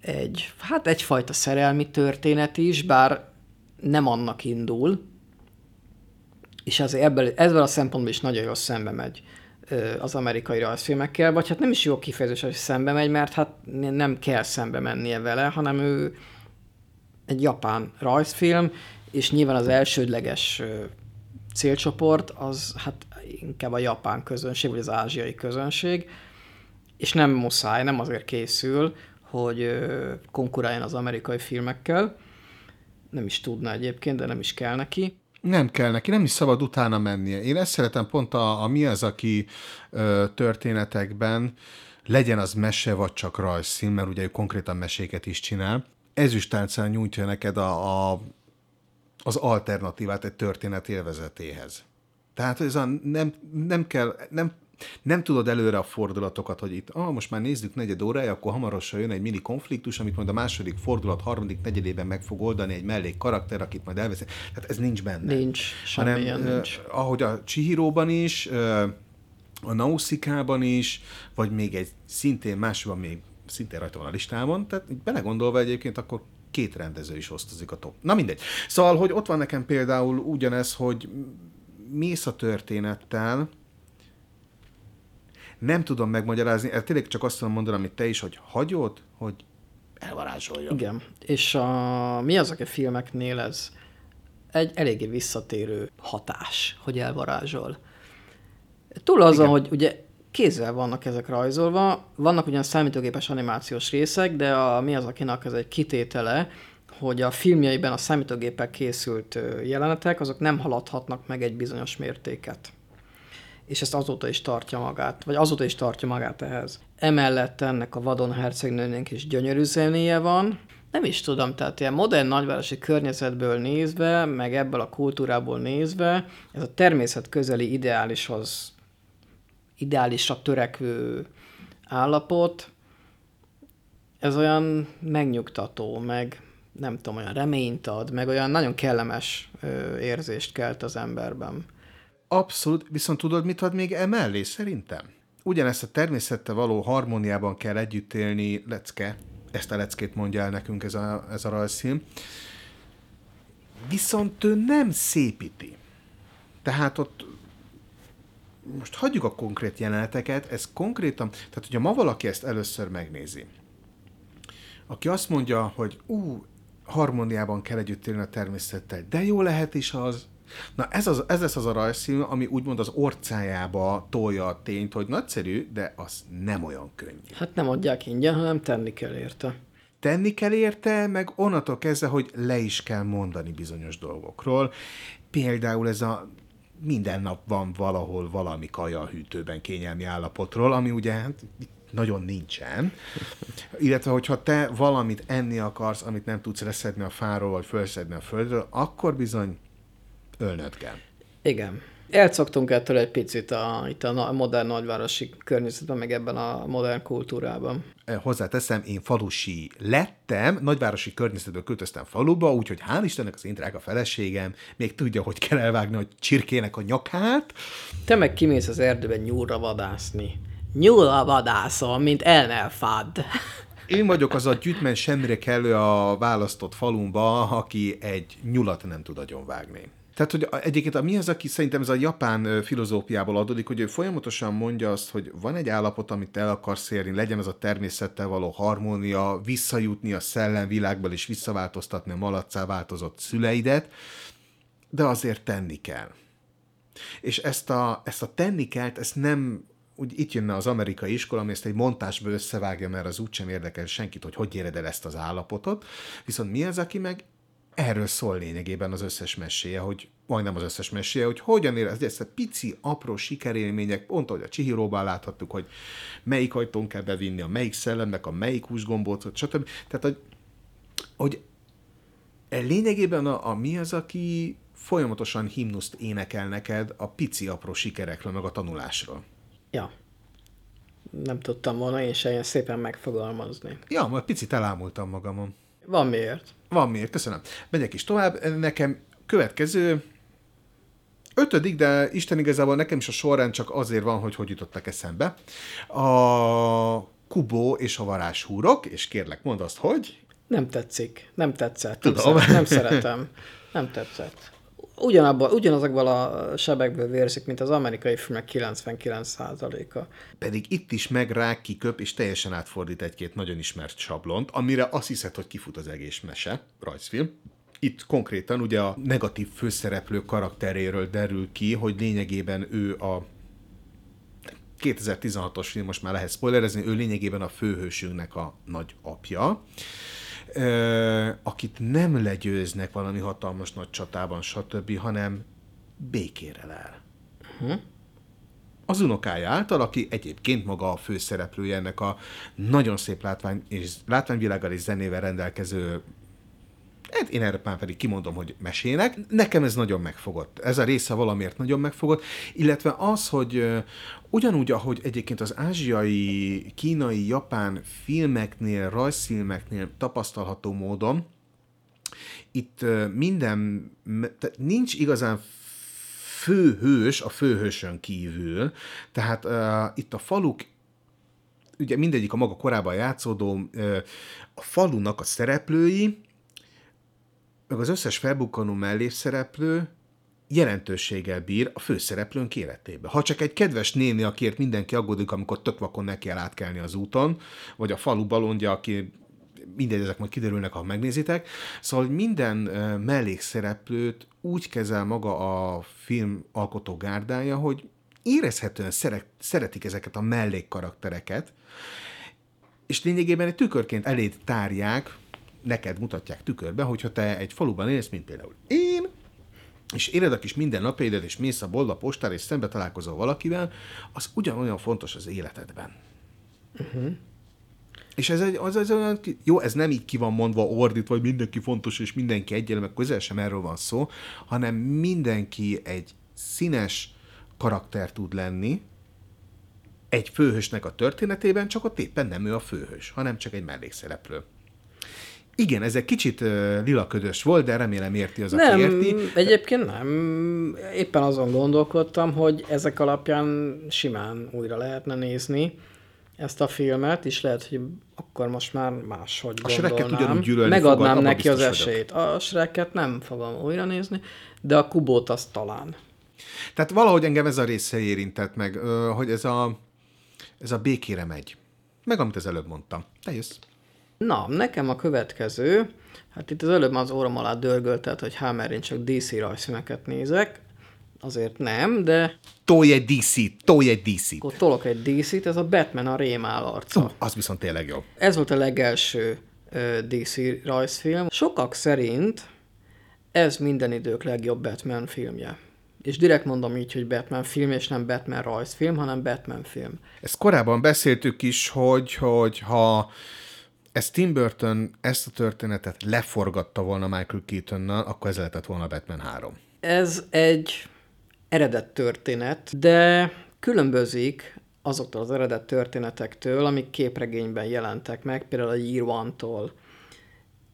S2: egy, hát egyfajta szerelmi történet is, bár nem annak indul, és azért ebből, ebből a szempontból is nagyon jól szembe megy az amerikai rajzfilmekkel, vagy hát nem is jó kifejezés, hogy szembe megy, mert hát nem kell szembe mennie vele, hanem ő egy japán rajzfilm, és nyilván az elsődleges célcsoport az hát inkább a japán közönség, vagy az ázsiai közönség, és nem muszáj, nem azért készül, hogy konkuráljon az amerikai filmekkel, nem is tudna egyébként, de nem is kell neki.
S1: Nem kell neki, nem is szabad utána mennie. Én ezt szeretem pont a, a mi az, aki ö, történetekben, legyen az mese, vagy csak rajzszín, mert ugye ő konkrétan meséket is csinál. Ezüstálcán nyújtja neked a, a, az alternatívát egy történet élvezetéhez. Tehát ez a nem, nem kell, nem nem tudod előre a fordulatokat, hogy itt, ah, most már nézzük negyed órája, akkor hamarosan jön egy mini konfliktus, amit majd a második fordulat, harmadik negyedében meg fog oldani egy mellék karakter, akit majd elveszi. Tehát ez nincs benne.
S2: Nincs, semmilyen
S1: Hanem,
S2: nincs.
S1: Uh, ahogy a Csihiróban is, uh, a Nauszikában is, vagy még egy szintén másban még szintén rajta van a listában, tehát belegondolva egyébként akkor két rendező is osztozik a top. Na mindegy. Szóval, hogy ott van nekem például ugyanez, hogy mész a történettel, nem tudom megmagyarázni, ez tényleg csak azt tudom mondani, amit te is, hogy hagyod, hogy elvarázsolja.
S2: Igen, és a, mi az, a filmeknél ez egy eléggé visszatérő hatás, hogy elvarázsol. Túl azon, hogy ugye kézzel vannak ezek rajzolva, vannak ugyan számítógépes animációs részek, de a, mi az, akinek ez egy kitétele, hogy a filmjeiben a számítógépek készült jelenetek, azok nem haladhatnak meg egy bizonyos mértéket és ezt azóta is tartja magát, vagy azóta is tartja magát ehhez. Emellett ennek a vadon hercegnőnek is gyönyörű zenéje van, nem is tudom, tehát ilyen modern nagyvárosi környezetből nézve, meg ebből a kultúrából nézve, ez a természet közeli ideálishoz, ideálisra törekvő állapot, ez olyan megnyugtató, meg nem tudom, olyan reményt ad, meg olyan nagyon kellemes ö, érzést kelt az emberben.
S1: Abszolút, viszont tudod, mit ad még emellé szerintem? Ugyanezt a természettel való harmóniában kell együtt élni, lecke, ezt a leckét mondja el nekünk ez a, ez a rajzfilm, viszont ő nem szépíti. Tehát ott most hagyjuk a konkrét jeleneteket, ez konkrétan, tehát hogyha ma valaki ezt először megnézi, aki azt mondja, hogy ú, harmóniában kell együtt élni a természettel, de jó lehet is az, Na ez, az, ez lesz az a rajzszín, ami úgymond az orcájába tolja a tényt, hogy nagyszerű, de az nem olyan könnyű.
S2: Hát nem adják ingyen, hanem tenni kell érte.
S1: Tenni kell érte, meg onnantól kezdve, hogy le is kell mondani bizonyos dolgokról. Például ez a minden nap van valahol valami kaja a hűtőben kényelmi állapotról, ami ugye hát nagyon nincsen. Illetve, hogyha te valamit enni akarsz, amit nem tudsz leszedni a fáról, vagy felszedni a földről, akkor bizony ölnöd kell.
S2: Igen. Elszoktunk ettől egy picit a, itt a modern nagyvárosi környezetben, meg ebben a modern kultúrában.
S1: Hozzáteszem, én falusi lettem, nagyvárosi környezetből költöztem faluba, úgyhogy hál' Istennek az én drága feleségem még tudja, hogy kell elvágni a csirkének a nyakát.
S2: Te meg kimész az erdőben nyúlra vadászni. Nyúlra vadászol, mint elnelfad.
S1: Én vagyok az a gyűjtmen semmire kellő a választott falumba, aki egy nyulat nem tud agyonvágni. Tehát, hogy egyébként mi az, aki szerintem ez a japán filozófiából adódik, hogy ő folyamatosan mondja azt, hogy van egy állapot, amit el akarsz érni, legyen az a természettel való harmónia, visszajutni a szellemvilágból és visszaváltoztatni a malacá változott szüleidet, de azért tenni kell. És ezt a, ezt a tenni kell, ezt nem úgy itt jönne az amerikai iskola, ami ezt egy montásból összevágja, mert az úgysem érdekel senkit, hogy hogy éred el ezt az állapotot. Viszont mi az, aki meg erről szól lényegében az összes meséje, hogy majdnem az összes meséje, hogy hogyan érez ezt a pici, apró sikerélmények, pont ahogy a Csihiróban láthattuk, hogy melyik ajtón kell bevinni, a melyik szellemnek, a melyik húsgombócot, stb. Tehát, hogy, hogy lényegében a, a mi az, aki folyamatosan himnuszt énekel neked a pici, apró sikerekről, meg a tanulásról.
S2: Ja. Nem tudtam volna én se ilyen szépen megfogalmazni.
S1: Ja, majd picit elámultam magamon.
S2: Van miért.
S1: Van miért, köszönöm. Megyek is tovább. Nekem következő ötödik, de Isten igazából nekem is a sorrend csak azért van, hogy hogy jutottak eszembe. A Kubó és a varázshúrok, és kérlek, mondd azt, hogy...
S2: Nem tetszik, nem tetszett. Tudom. Nem, szeret, nem szeretem. Nem tetszett ugyanabban, ugyanazokból a sebekből vérzik, mint az amerikai filmek 99%-a.
S1: Pedig itt is meg rá kiköp, és teljesen átfordít egy-két nagyon ismert sablont, amire azt hiszed, hogy kifut az egész mese, rajzfilm. Itt konkrétan ugye a negatív főszereplő karakteréről derül ki, hogy lényegében ő a 2016-os film, most már lehet spoilerezni, ő lényegében a főhősünknek a nagy apja akit nem legyőznek valami hatalmas nagy csatában, stb., hanem békére lel. Uh-huh. Az unokája által, aki egyébként maga a főszereplője ennek a nagyon szép látvány és látványvilággal és zenével rendelkező én erre már pedig kimondom, hogy mesének. Nekem ez nagyon megfogott. Ez a része valamiért nagyon megfogott, illetve az, hogy ugyanúgy, ahogy egyébként az ázsiai, kínai, japán filmeknél, rajzfilmeknél tapasztalható módon, itt minden, tehát nincs igazán főhős a főhősön kívül, tehát uh, itt a faluk ugye mindegyik a maga korában játszódó, uh, a falunak a szereplői meg az összes felbukkanó mellékszereplő jelentőséggel bír a főszereplőnk életébe. Ha csak egy kedves néni, akiért mindenki aggódik, amikor tök vakon neki kell átkelni az úton, vagy a falu balondja, aki mindegy, ezek majd kiderülnek, ha megnézitek. Szóval minden mellékszereplőt úgy kezel maga a film alkotó gárdája, hogy érezhetően szeret, szeretik ezeket a mellékkaraktereket, és lényegében egy tükörként eléd tárják neked mutatják tükörbe, hogyha te egy faluban élsz, mint például én, és éred a kis minden napjaidat, és mész a bolda postára, és szembe találkozol valakivel, az ugyanolyan fontos az életedben. Uh-huh. És ez egy, az, az olyan, jó, ez nem így ki van mondva ordítva, vagy mindenki fontos, és mindenki egyenlő, meg közel sem erről van szó, hanem mindenki egy színes karakter tud lenni, egy főhősnek a történetében, csak ott éppen nem ő a főhős, hanem csak egy mellékszereplő. Igen, ez egy kicsit uh, lilaködös volt, de remélem érti az,
S2: nem,
S1: aki érti.
S2: Egyébként nem. Éppen azon gondolkodtam, hogy ezek alapján simán újra lehetne nézni ezt a filmet, és lehet, hogy akkor most már máshogy a gondolnám. gyűlölni Megadnám fogad, neki az esélyt. A Shreket nem fogom újra nézni, de a Kubót az talán.
S1: Tehát valahogy engem ez a része érintett meg, hogy ez a, ez a békére megy. Meg amit az előbb mondtam. Te jössz.
S2: Na, nekem a következő, hát itt az előbb az óram alá dörgöltet, hogy hát mert én csak DC rajzfilmeket nézek, azért nem, de...
S1: Tolj egy DC-t, tolj egy DC-t.
S2: Akkor tolok egy DC-t, ez a Batman a rémál arca. Uh,
S1: az viszont tényleg jó.
S2: Ez volt a legelső uh, DC rajzfilm. Sokak szerint ez minden idők legjobb Batman filmje. És direkt mondom így, hogy Batman film, és nem Batman rajzfilm, hanem Batman film.
S1: Ezt korábban beszéltük is, hogy, hogy ha ezt Tim Burton ezt a történetet leforgatta volna Michael Keatonnal, akkor ez lehetett volna Batman 3.
S2: Ez egy eredet történet, de különbözik azoktól az eredet történetektől, amik képregényben jelentek meg, például a Year One-tól.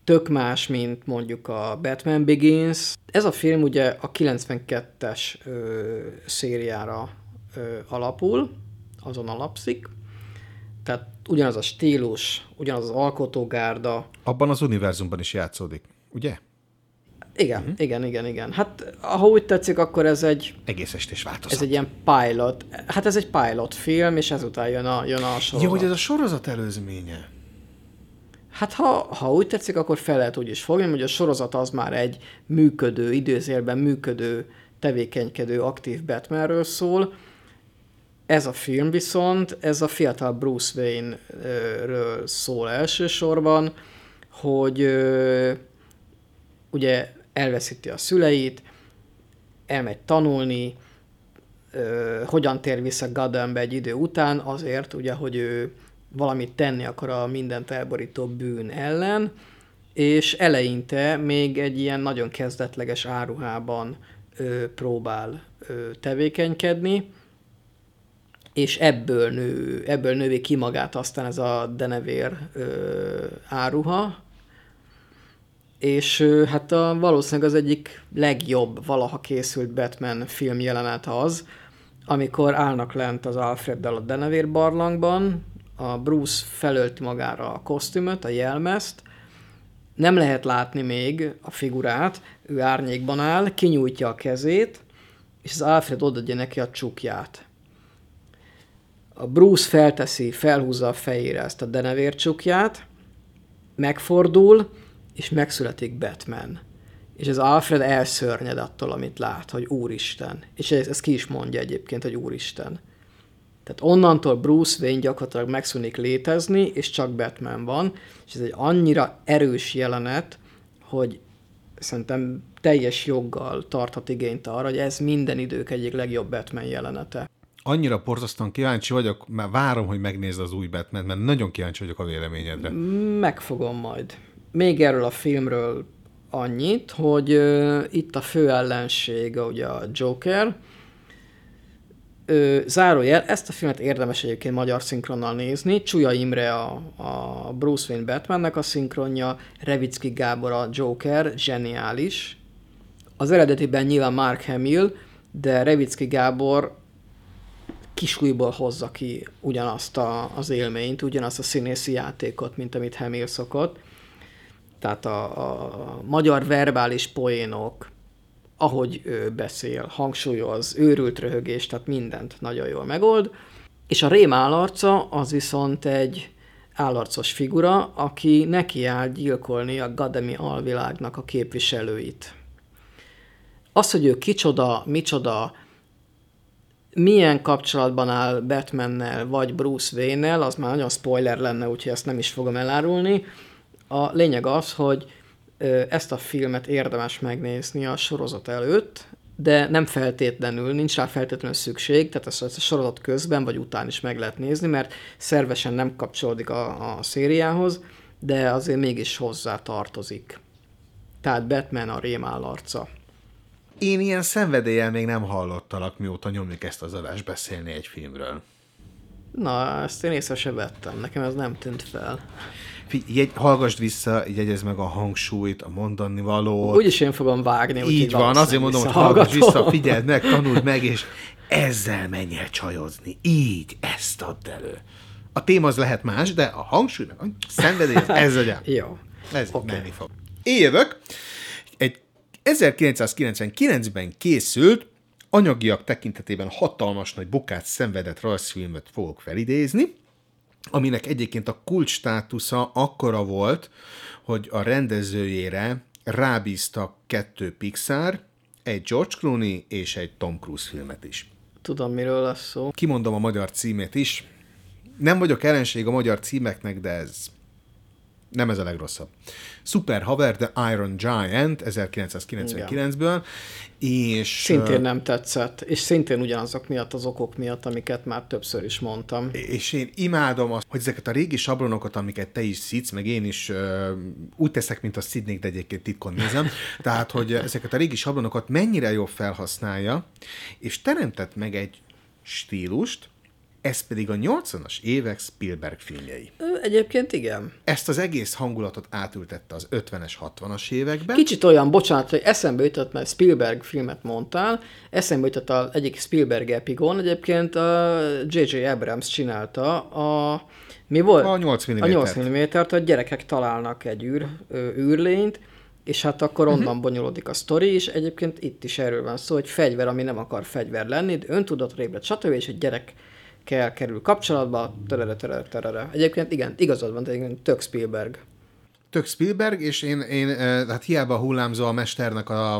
S2: Tök más, mint mondjuk a Batman Begins. Ez a film ugye a 92-es ö, szériára ö, alapul, azon alapszik. Tehát ugyanaz a stílus, ugyanaz az alkotógárda.
S1: Abban az univerzumban is játszódik, ugye?
S2: Igen, uh-huh. igen, igen, igen. Hát, ha úgy tetszik, akkor ez egy...
S1: Egész estés változat.
S2: Ez egy ilyen pilot. Hát ez egy pilot film, és ezután jön a, jön a sorozat.
S1: Jó, hogy ez a sorozat előzménye.
S2: Hát ha, ha úgy tetszik, akkor fel lehet úgy is fogni, hogy a sorozat az már egy működő, időzélben működő, tevékenykedő, aktív Batmanről szól. Ez a film viszont, ez a fiatal Bruce Wayne-ről szól elsősorban, hogy ugye elveszíti a szüleit, elmegy tanulni, hogyan tér vissza Gothambe egy idő után, azért ugye, hogy ő valamit tenni akar a mindent elborító bűn ellen, és eleinte még egy ilyen nagyon kezdetleges áruhában ö, próbál ö, tevékenykedni, és ebből, nő, ebből növi ki magát aztán ez a denevér ö, áruha, és hát a, valószínűleg az egyik legjobb valaha készült Batman film jelenet az, amikor állnak lent az Alfreddel a Denevér barlangban, a Bruce felölti magára a kosztümöt, a jelmezt, nem lehet látni még a figurát, ő árnyékban áll, kinyújtja a kezét, és az Alfred odaadja neki a csukját. A Bruce felteszi, felhúzza a fejére ezt a denevér csukját, megfordul, és megszületik Batman. És ez Alfred elszörnyed attól, amit lát, hogy Úristen. És ez, ez ki is mondja egyébként, hogy Úristen. Tehát onnantól Bruce Wayne gyakorlatilag megszűnik létezni, és csak Batman van, és ez egy annyira erős jelenet, hogy szerintem teljes joggal tarthat igényt arra, hogy ez minden idők egyik legjobb Batman jelenete.
S1: Annyira porzasztóan kíváncsi vagyok, mert várom, hogy megnézd az új Batman, mert nagyon kíváncsi vagyok a véleményedre.
S2: Megfogom majd még erről a filmről annyit, hogy itt a fő ellenség, ugye a Joker, zárójel, ezt a filmet érdemes egyébként magyar szinkronnal nézni. Csúlya Imre a, a Bruce Wayne Batmannek a szinkronja, Revicki Gábor a Joker, zseniális. Az eredetiben nyilván Mark Hamill, de Revicki Gábor kisújból hozza ki ugyanazt a, az élményt, ugyanazt a színészi játékot, mint amit Hamill szokott tehát a, a magyar verbális poénok, ahogy ő beszél, hangsúlyoz, őrült röhögés, tehát mindent nagyon jól megold. És a rém állarca az viszont egy állarcos figura, aki nekiáll gyilkolni a Gademi alvilágnak a képviselőit. Az, hogy ő kicsoda, micsoda, milyen kapcsolatban áll Batmannel vagy Bruce Wayne-nel, az már nagyon spoiler lenne, úgyhogy ezt nem is fogom elárulni, a lényeg az, hogy ezt a filmet érdemes megnézni a sorozat előtt, de nem feltétlenül, nincs rá feltétlenül szükség, tehát ezt a sorozat közben vagy után is meg lehet nézni, mert szervesen nem kapcsolódik a, a szériához, de azért mégis hozzá tartozik. Tehát Batman a rémál arca.
S1: Én ilyen szenvedéllyel még nem hallottalak, mióta nyomjuk ezt az adást beszélni egy filmről.
S2: Na, ezt én észre se vettem, nekem ez nem tűnt fel.
S1: Jegy, hallgassd vissza, jegyezd meg a hangsúlyt, a mondani valót.
S2: Úgyis én fogom vágni.
S1: Így van, azért mondom, hogy hallgass vissza, figyeld meg, tanuld meg, és ezzel menj el csajozni. Így, ezt add elő. A téma az lehet más, de a hangsúly, meg a szenvedély, ez a
S2: Jó.
S1: Ez okay. menni fog. Én jövök. Egy 1999-ben készült, anyagiak tekintetében hatalmas nagy bukát szenvedett rajzfilmet fogok felidézni, aminek egyébként a kult státusza akkora volt, hogy a rendezőjére rábíztak kettő Pixar, egy George Clooney és egy Tom Cruise filmet is.
S2: Tudom, miről lesz szó.
S1: Kimondom a magyar címét is. Nem vagyok ellenség a magyar címeknek, de ez Nem ez a legrosszabb. Super Haver, The Iron Giant 1999-ből, és...
S2: Szintén nem tetszett, és szintén ugyanazok miatt, az okok miatt, amiket már többször is mondtam.
S1: És én imádom azt, hogy ezeket a régi sablonokat, amiket te is szidsz, meg én is úgy teszek, mint a szidnék, de egyébként titkon nézem, tehát, hogy ezeket a régi sablonokat mennyire jól felhasználja, és teremtett meg egy stílust, ez pedig a 80-as évek Spielberg filmjei.
S2: Egyébként igen.
S1: Ezt az egész hangulatot átültette az 50-es, 60-as években.
S2: Kicsit olyan, bocsánat, hogy eszembe jutott, mert Spielberg filmet mondtál, eszembe jutott az egyik Spielberg epigon, egyébként a J.J. Abrams csinálta a mi volt?
S1: A 8 mm
S2: A 8 mm-t, a gyerekek találnak egy űr, űrlényt, és hát akkor onnan uh-huh. bonyolódik a sztori, és egyébként itt is erről van szó, hogy fegyver, ami nem akar fegyver lenni, de öntudatra ébred, stb. és egy gyerek kell kerül kapcsolatba, terere, terere, terere. Egyébként igen, igazad van, egyébként tök Spielberg.
S1: Tök Spielberg, és én, én hát hiába hullámzó a mesternek a,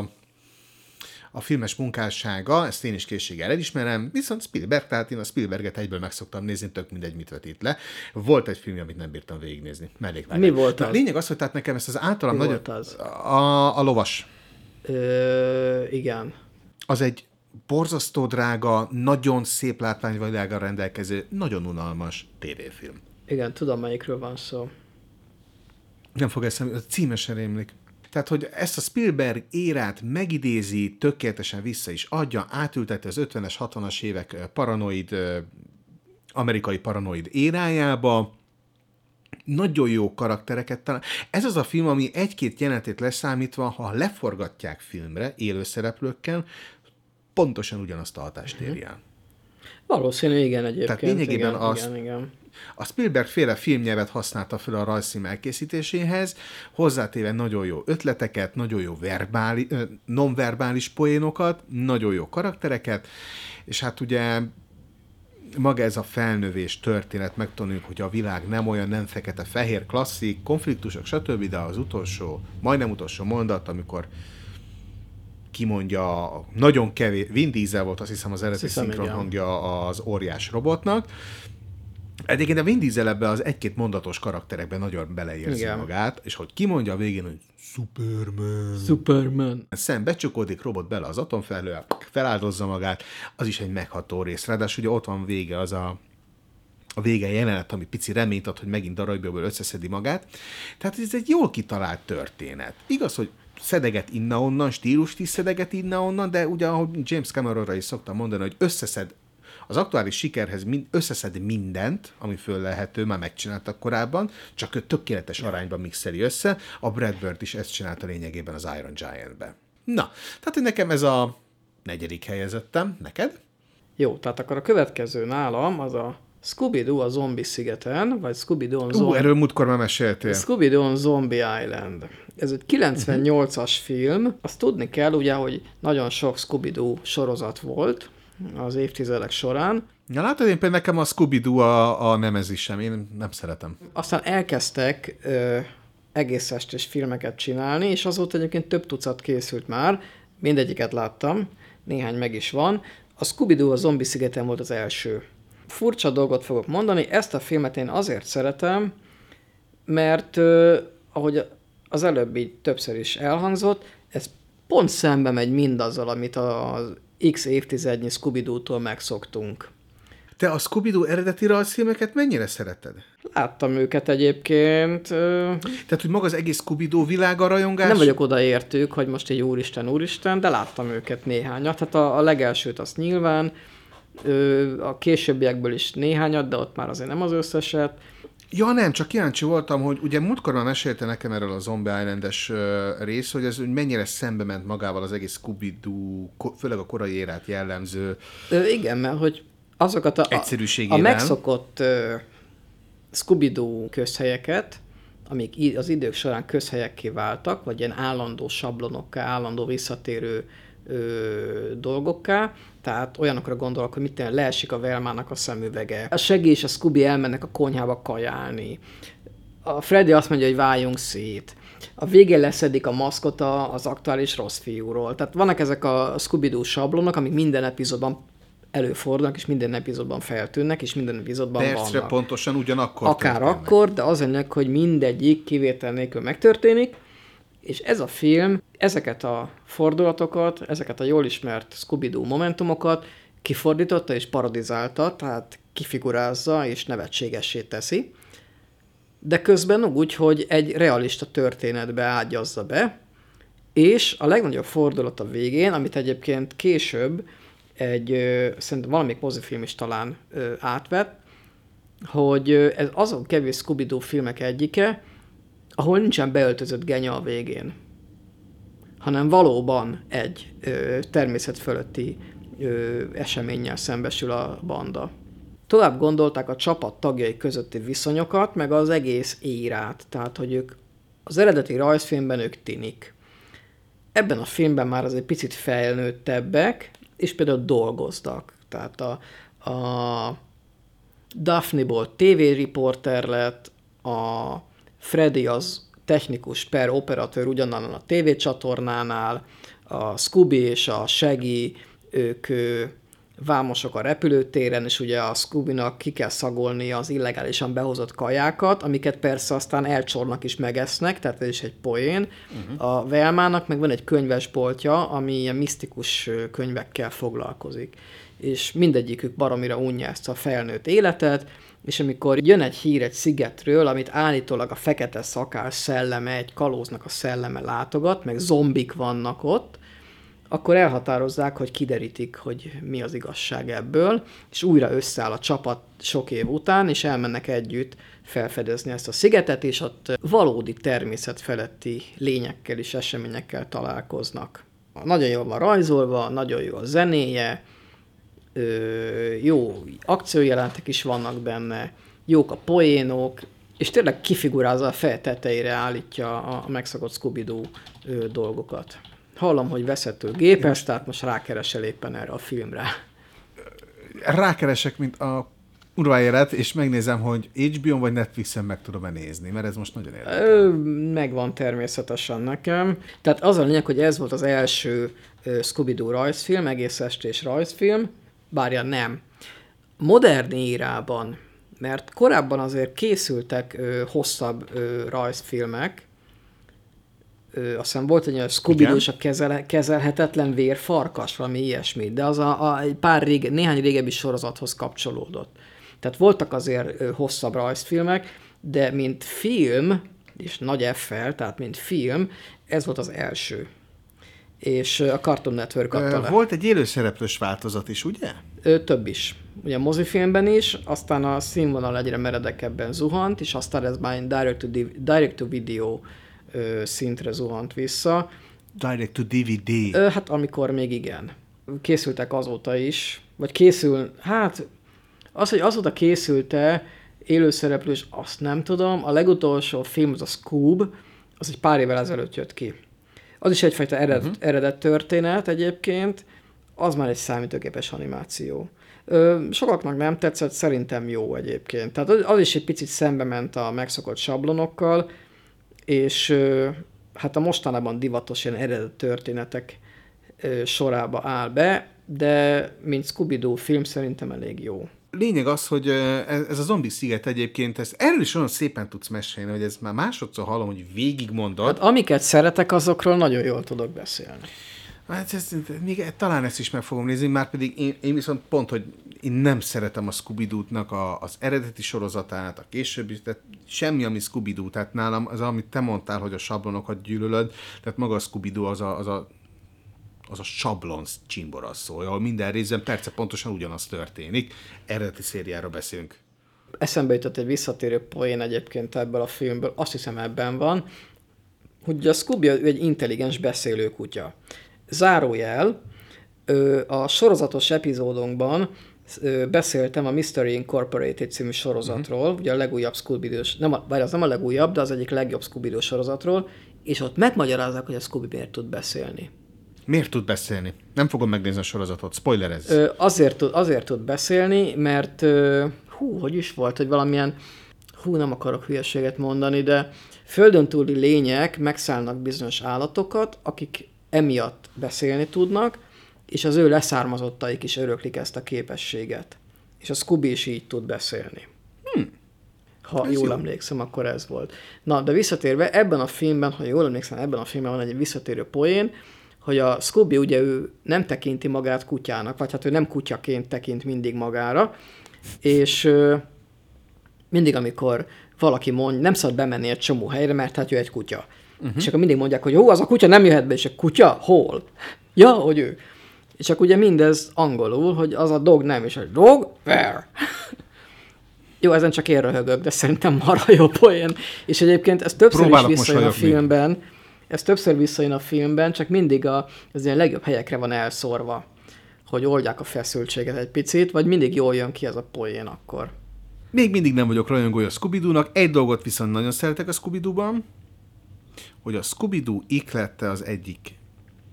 S1: a filmes munkássága, ezt én is készséggel elismerem, viszont Spielberg, tehát én a Spielberget egyből meg szoktam nézni, tök mindegy, mit vetít le. Volt egy film, amit nem bírtam végignézni. Mellékvágás.
S2: Mi volt
S1: az? Lényeg az, hogy tehát nekem ezt az általam
S2: Mi
S1: nagyon...
S2: volt az?
S1: A, a lovas.
S2: Ö, igen.
S1: Az egy borzasztó drága, nagyon szép látványvilággal rendelkező, nagyon unalmas tévéfilm.
S2: Igen, tudom, melyikről van szó.
S1: Nem fog eszembe, a címe sem rémlik. Tehát, hogy ezt a Spielberg érát megidézi, tökéletesen vissza is adja, átültette az 50-es, 60-as évek paranoid, amerikai paranoid érájába, nagyon jó karaktereket talán. Ez az a film, ami egy-két jelenetét leszámítva, ha leforgatják filmre, élőszereplőkkel, pontosan ugyanazt a hatást éri el.
S2: Valószínű, igen egyébként.
S1: Tehát lényegében
S2: igen,
S1: az,
S2: igen, igen.
S1: a Spielberg féle filmnyelvet használta fel a rajzszím elkészítéséhez, hozzátéve nagyon jó ötleteket, nagyon jó verbáli, nonverbális poénokat, nagyon jó karaktereket, és hát ugye maga ez a felnövés történet, megtanuljuk, hogy a világ nem olyan, nem fekete-fehér, klasszik, konfliktusok, stb., de az utolsó, majdnem utolsó mondat, amikor kimondja, nagyon kevés, Vin Diesel volt azt hiszem az eredeti szinkron igen. hangja az óriás robotnak, Egyébként a Vin Diesel ebbe az egy-két mondatos karakterekben nagyon beleérzi Igen. magát, és hogy kimondja a végén, hogy Superman.
S2: Superman.
S1: Szem becsukódik, robot bele az atomfelhő, feláldozza magát, az is egy megható rész. Ráadásul ugye ott van vége az a a vége jelenet, ami pici reményt ad, hogy megint darabjából összeszedi magát. Tehát ez egy jól kitalált történet. Igaz, hogy szedeget inna-onnan, stílust is szedeget inna-onnan, de ugye, ahogy James Cameronra is szoktam mondani, hogy összeszed az aktuális sikerhez mind, összeszed mindent, ami föl lehető, már megcsináltak korábban, csak ő tökéletes arányban mixeli össze. A Brad Bird is ezt csinálta lényegében az Iron Giant-be. Na, tehát hogy nekem ez a negyedik helyezettem. Neked?
S2: Jó, tehát akkor a következő nálam az a Scooby-Doo a zombi szigeten, vagy Scooby-Doo on
S1: Zombie... erről múltkor már meséltél.
S2: Scooby-Doo on Zombie Island. Ez egy 98-as uh-huh. film. Azt tudni kell ugye, hogy nagyon sok Scooby-Doo sorozat volt az évtizedek során.
S1: Ja, látod, én például nekem a Scooby-Doo a, a nemezisem, én nem szeretem.
S2: Aztán elkezdtek ö, egész estés filmeket csinálni, és azóta egyébként több tucat készült már, mindegyiket láttam, néhány meg is van. A Scooby-Doo a Zombi szigeten volt az első furcsa dolgot fogok mondani, ezt a filmet én azért szeretem, mert uh, ahogy az előbb így többször is elhangzott, ez pont szembe megy mindazzal, amit az X évtizednyi Scooby-Doo-tól megszoktunk.
S1: Te a Scooby-Doo eredeti rajzfilmeket mennyire szereted?
S2: Láttam őket egyébként.
S1: Tehát, hogy maga az egész Scooby-Doo világa rajongás?
S2: Nem vagyok odaértük, hogy most egy úristen, úristen, de láttam őket néhányat. Tehát a, a legelsőt azt nyilván, a későbbiekből is néhányat, de ott már azért nem az összeset.
S1: Ja, nem, csak kíváncsi voltam, hogy ugye múltkor már mesélte nekem erről a Zombie Island-es rész, hogy ez hogy mennyire szembe ment magával az egész Scooby-Doo, főleg a korai érát jellemző.
S2: Ö, igen, mert hogy azokat a, a, a megszokott uh, Scooby-Doo közhelyeket, amik az idők során közhelyekké váltak, vagy ilyen állandó sablonokká, állandó visszatérő ö, dolgokká, tehát olyanokra gondolok, hogy mit leesik a Velmának a szemüvege. A Segé és a Scooby elmennek a konyhába kajálni. A Freddy azt mondja, hogy váljunk szét. A végén leszedik a maszkota az aktuális rossz fiúról. Tehát vannak ezek a Scooby-Doo sablonok, amik minden epizódban előfordulnak, és minden epizódban feltűnnek, és minden epizódban
S1: Percre
S2: vannak.
S1: pontosan ugyanakkor
S2: Akár
S1: történnek.
S2: akkor, de az ennek, hogy mindegyik kivétel nélkül megtörténik, és ez a film ezeket a fordulatokat, ezeket a jól ismert Scooby-Doo momentumokat kifordította és parodizálta, tehát kifigurázza és nevetségessé teszi, de közben úgy, hogy egy realista történetbe ágyazza be, és a legnagyobb fordulat a végén, amit egyébként később egy, szerintem valamelyik mozifilm is talán átvett, hogy ez azon kevés scooby filmek egyike, ahol nincsen beöltözött genya a végén, hanem valóban egy ö, természet fölötti ö, eseménnyel szembesül a banda. Tovább gondolták a csapat tagjai közötti viszonyokat, meg az egész érát, tehát hogy ők az eredeti rajzfilmben ők tinik. Ebben a filmben már az egy picit felnőttebbek, és például dolgoztak. Tehát a, a Daphne-ból TV-riporter lett, a Freddy az technikus per operatőr ugyanannál a tévécsatornánál, a Scooby és a Shaggy, ők vámosok a repülőtéren, és ugye a Scooby-nak ki kell szagolni az illegálisan behozott kajákat, amiket persze aztán elcsornak is megesznek, tehát ez is egy poén. Uh-huh. A Velmának meg van egy könyvesboltja, ami ilyen misztikus könyvekkel foglalkozik. És mindegyikük baromira unja ezt a felnőtt életet, és amikor jön egy hír egy szigetről, amit állítólag a fekete szakás szelleme, egy kalóznak a szelleme látogat, meg zombik vannak ott, akkor elhatározzák, hogy kiderítik, hogy mi az igazság ebből, és újra összeáll a csapat sok év után, és elmennek együtt felfedezni ezt a szigetet, és ott valódi természetfeletti lényekkel és eseményekkel találkoznak. Nagyon jól van rajzolva, nagyon jó a zenéje, ö, jó akciójelentek is vannak benne, jók a poénok, és tényleg kifigurázza a fej tetejére állítja a megszokott scooby dolgokat. Hallom, hogy veszető gépes, tehát most rákeresel éppen erre a filmre.
S1: Rákeresek, mint a kurva élet, és megnézem, hogy HBO-n vagy Netflixen meg tudom-e nézni, mert ez most nagyon érdekel.
S2: Megvan természetesen nekem. Tehát az a lényeg, hogy ez volt az első ö, Scooby-Doo rajzfilm, egész estés rajzfilm, bárja nem. Modern írában, mert korábban azért készültek ö, hosszabb ö, rajzfilmek, ö, azt hiszem volt egy olyan scooby és a kezel, kezelhetetlen vérfarkas, valami ilyesmi, de az a, a egy pár rége, néhány régebbi sorozathoz kapcsolódott. Tehát voltak azért ö, hosszabb rajzfilmek, de mint film, és nagy F-fel, tehát mint film, ez volt az első. És a Cartoon Network adta le.
S1: Volt egy élőszereplős változat is, ugye?
S2: Ö, több is. Ugye a mozifilmben is, aztán a színvonal egyre meredekebben zuhant, és aztán ez már direct to, direct to video ö, szintre zuhant vissza.
S1: Direct to DVD.
S2: Ö, hát amikor még igen. Készültek azóta is, vagy készül, hát az, hogy azóta készült-e élőszereplős, azt nem tudom. A legutolsó film, az a Scoob, az egy pár évvel ezelőtt jött ki. Az is egyfajta ered, uh-huh. eredet történet egyébként, az már egy számítógépes animáció. Ö, sokaknak nem tetszett, szerintem jó egyébként. Tehát az, az is egy picit szembe ment a megszokott sablonokkal, és ö, hát a mostanában divatos ilyen eredet történetek ö, sorába áll be, de mint Scooby-Doo film szerintem elég jó.
S1: Lényeg az, hogy ö, ez a zombi sziget egyébként, ez, erről is olyan szépen tudsz mesélni, hogy ez már másodszor hallom, hogy végigmondod.
S2: Hát amiket szeretek, azokról nagyon jól tudok beszélni.
S1: Hát ez, még talán ezt is meg fogom nézni, már pedig én, én viszont pont, hogy én nem szeretem a scooby a, az eredeti sorozatát, a későbbi, tehát semmi, ami scooby tehát nálam az, amit te mondtál, hogy a sablonokat gyűlölöd, tehát maga a scooby az a, az a az a sablon csimbora szól, ahol minden részben perce pontosan ugyanaz történik. Eredeti szériára beszélünk.
S2: Eszembe jutott egy visszatérő poén egyébként ebből a filmből, azt hiszem ebben van, hogy a Scooby egy intelligens beszélő kutya. Zárójel, a sorozatos epizódunkban beszéltem a Mystery Incorporated című sorozatról, uh-huh. ugye a legújabb scooby nem a, bár az nem a legújabb, de az egyik legjobb scooby sorozatról, és ott megmagyarázzák, hogy a Scooby miért tud beszélni.
S1: Miért tud beszélni? Nem fogom megnézni a sorozatot, spoilerez.
S2: Ö, azért, tud, azért tud beszélni, mert ö, hú, hogy is volt, hogy valamilyen, hú, nem akarok hülyeséget mondani, de földön túli lények megszállnak bizonyos állatokat, akik emiatt beszélni tudnak, és az ő leszármazottaik is öröklik ezt a képességet. És a Scooby is így tud beszélni. Hmm. Ha
S1: Ez
S2: jól
S1: jó.
S2: emlékszem, akkor ez volt. Na, de visszatérve, ebben a filmben, ha jól emlékszem, ebben a filmben van egy visszatérő poén, hogy a Scooby ugye ő nem tekinti magát kutyának, vagy hát ő nem kutyaként tekint mindig magára, és mindig, amikor valaki mond, nem szabad bemenni egy csomó helyre, mert hát ő egy kutya. Uh-huh. És akkor mindig mondják, hogy jó, az a kutya nem jöhet be, és a kutya hol? Ja, hogy ő. És akkor ugye mindez angolul, hogy az a dog nem, és a dog where? jó, ezen csak én röhögök, de szerintem marha jó poén. És egyébként ez többször
S1: Próbálok
S2: is visszajön a filmben, ez többször visszajön a filmben, csak mindig a, az ilyen legjobb helyekre van elszórva, hogy oldják a feszültséget egy picit, vagy mindig jól jön ki ez a poén akkor.
S1: Még mindig nem vagyok rajongója a scooby nak egy dolgot viszont nagyon szeretek a scooby ban hogy a Scooby-Doo iklette az egyik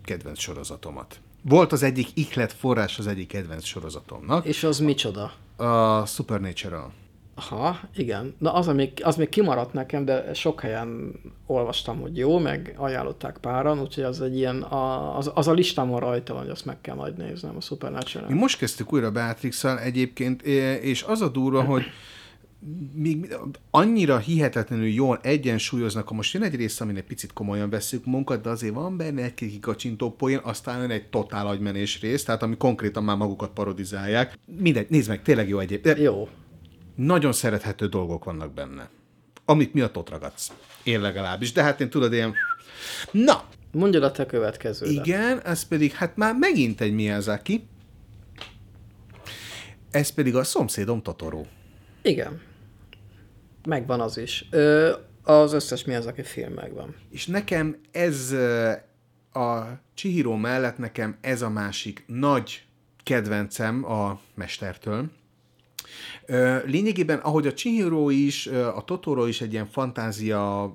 S1: kedvenc sorozatomat. Volt az egyik iklet forrás az egyik kedvenc sorozatomnak,
S2: És az micsoda?
S1: a Supernatural.
S2: Aha, igen. Na az, még, az még kimaradt nekem, de sok helyen olvastam, hogy jó, meg ajánlották páran, úgyhogy az egy ilyen, a, az, az a listámon rajta van, hogy azt meg kell majd néznem, a Supernatural.
S1: Mi most kezdtük újra beatrix egyébként, és az a durva, hogy még annyira hihetetlenül jól egyensúlyoznak, ha most jön egy rész, amin egy picit komolyan veszük munkat, de azért van benne egy kikacsintó poén, aztán jön egy totál agymenés rész, tehát ami konkrétan már magukat parodizálják. Mindegy, nézd meg, tényleg jó egyéb. De
S2: Jó.
S1: Nagyon szerethető dolgok vannak benne. Amit miatt ott ragadsz. Én legalábbis. De hát én tudod, ilyen... Na,
S2: Mondjad a te következődet.
S1: igen, ez pedig hát már megint egy Miyazaki. Ez pedig a szomszédom Totoro.
S2: Igen. Megvan az is. Ö, az összes mi az, aki film megvan.
S1: És nekem ez a Chihiro mellett nekem ez a másik nagy kedvencem a mestertől. Lényegében, ahogy a Chihiro is, a Totoro is egy ilyen fantázia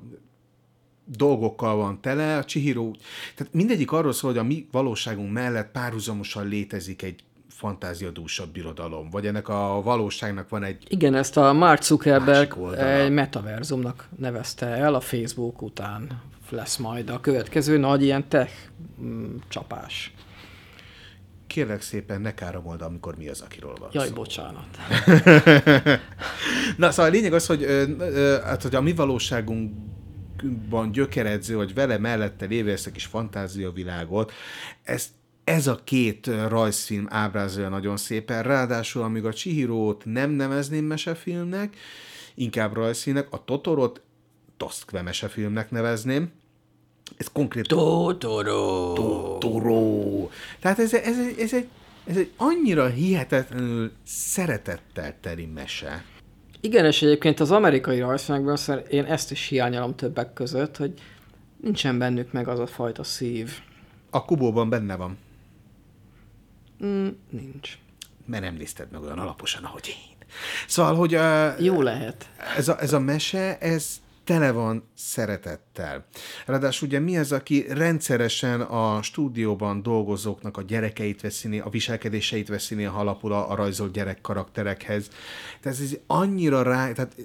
S1: dolgokkal van tele, a Chihiro, tehát mindegyik arról szól, hogy a mi valóságunk mellett párhuzamosan létezik egy fantáziadúsabb birodalom, vagy ennek a valóságnak van egy
S2: Igen, ezt a Mark Zuckerberg egy metaverzumnak nevezte el, a Facebook után lesz majd a következő nagy ilyen tech mm, csapás.
S1: Kérlek szépen ne káromold, amikor mi az, akiről van
S2: Jaj,
S1: szó.
S2: bocsánat.
S1: Na, szóval a lényeg az, hogy, hát, hogy a mi valóságunkban gyökeredző, vagy vele mellette lévő ezt a kis fantáziavilágot, ezt ez a két rajzfilm ábrázolja nagyon szépen, ráadásul amíg a Chihirót nem nevezném mesefilmnek, inkább rajzfilmnek, a Totorot Toszkve mesefilmnek nevezném, ez konkrétan
S2: Totoro.
S1: Totoro. Tehát ez, ez, ez, ez, egy, ez egy annyira hihetetlenül szeretettel teli mese.
S2: Igen, és egyébként az amerikai rajzfilmekben én ezt is hiányolom többek között, hogy nincsen bennük meg az a fajta szív.
S1: A kubóban benne van,
S2: Mm, nincs.
S1: mert nem nézted meg olyan alaposan, ahogy én. Szóval, hogy uh,
S2: Jó lehet.
S1: ez, a, ez a mese, ez tele van szeretettel. Ráadásul ugye mi az, aki rendszeresen a stúdióban dolgozóknak a gyerekeit veszi, a viselkedéseit veszi néha alapul a, a rajzolt gyerek karakterekhez. Tehát ez annyira rá, tehát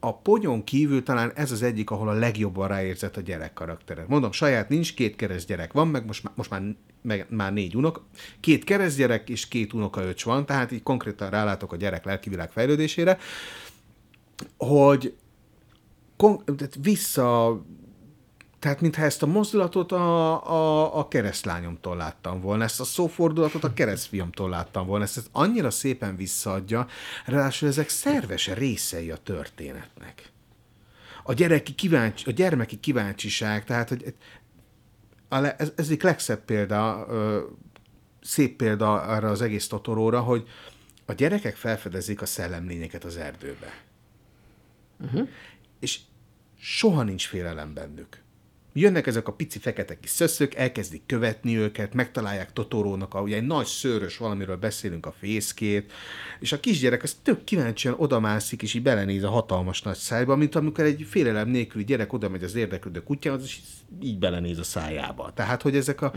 S1: a ponyon kívül talán ez az egyik, ahol a legjobban ráérzett a gyerek karaktere. Mondom, saját nincs, két kereszt gyerek van, meg most most már, meg, már négy unok. Két kereszt gyerek és két unokaöcs van, tehát így konkrétan rálátok a gyerek lelkivilág fejlődésére, hogy kon- tehát vissza, tehát mintha ezt a mozdulatot a, a, a keresztlányomtól láttam volna, ezt a szófordulatot a keresztfiamtól láttam volna, ezt, ezt annyira szépen visszaadja, ráadásul ezek szerves részei a történetnek. A, gyereki kíváncsi, a gyermeki kíváncsiság, tehát hogy ez, ez egyik legszebb példa, szép példa arra az egész Totoróra, hogy a gyerekek felfedezik a szellemlényeket az erdőbe. Uh-huh. És soha nincs félelem bennük. Jönnek ezek a pici fekete kis szöszök, elkezdik követni őket, megtalálják Totorónak, a, egy nagy szőrös valamiről beszélünk a fészkét, és a kisgyerek az tök kíváncsian odamászik, és így belenéz a hatalmas nagy szájba, mint amikor egy félelem nélküli gyerek oda megy az érdeklődő kutyához, és így belenéz a szájába. Tehát, hogy ezek a,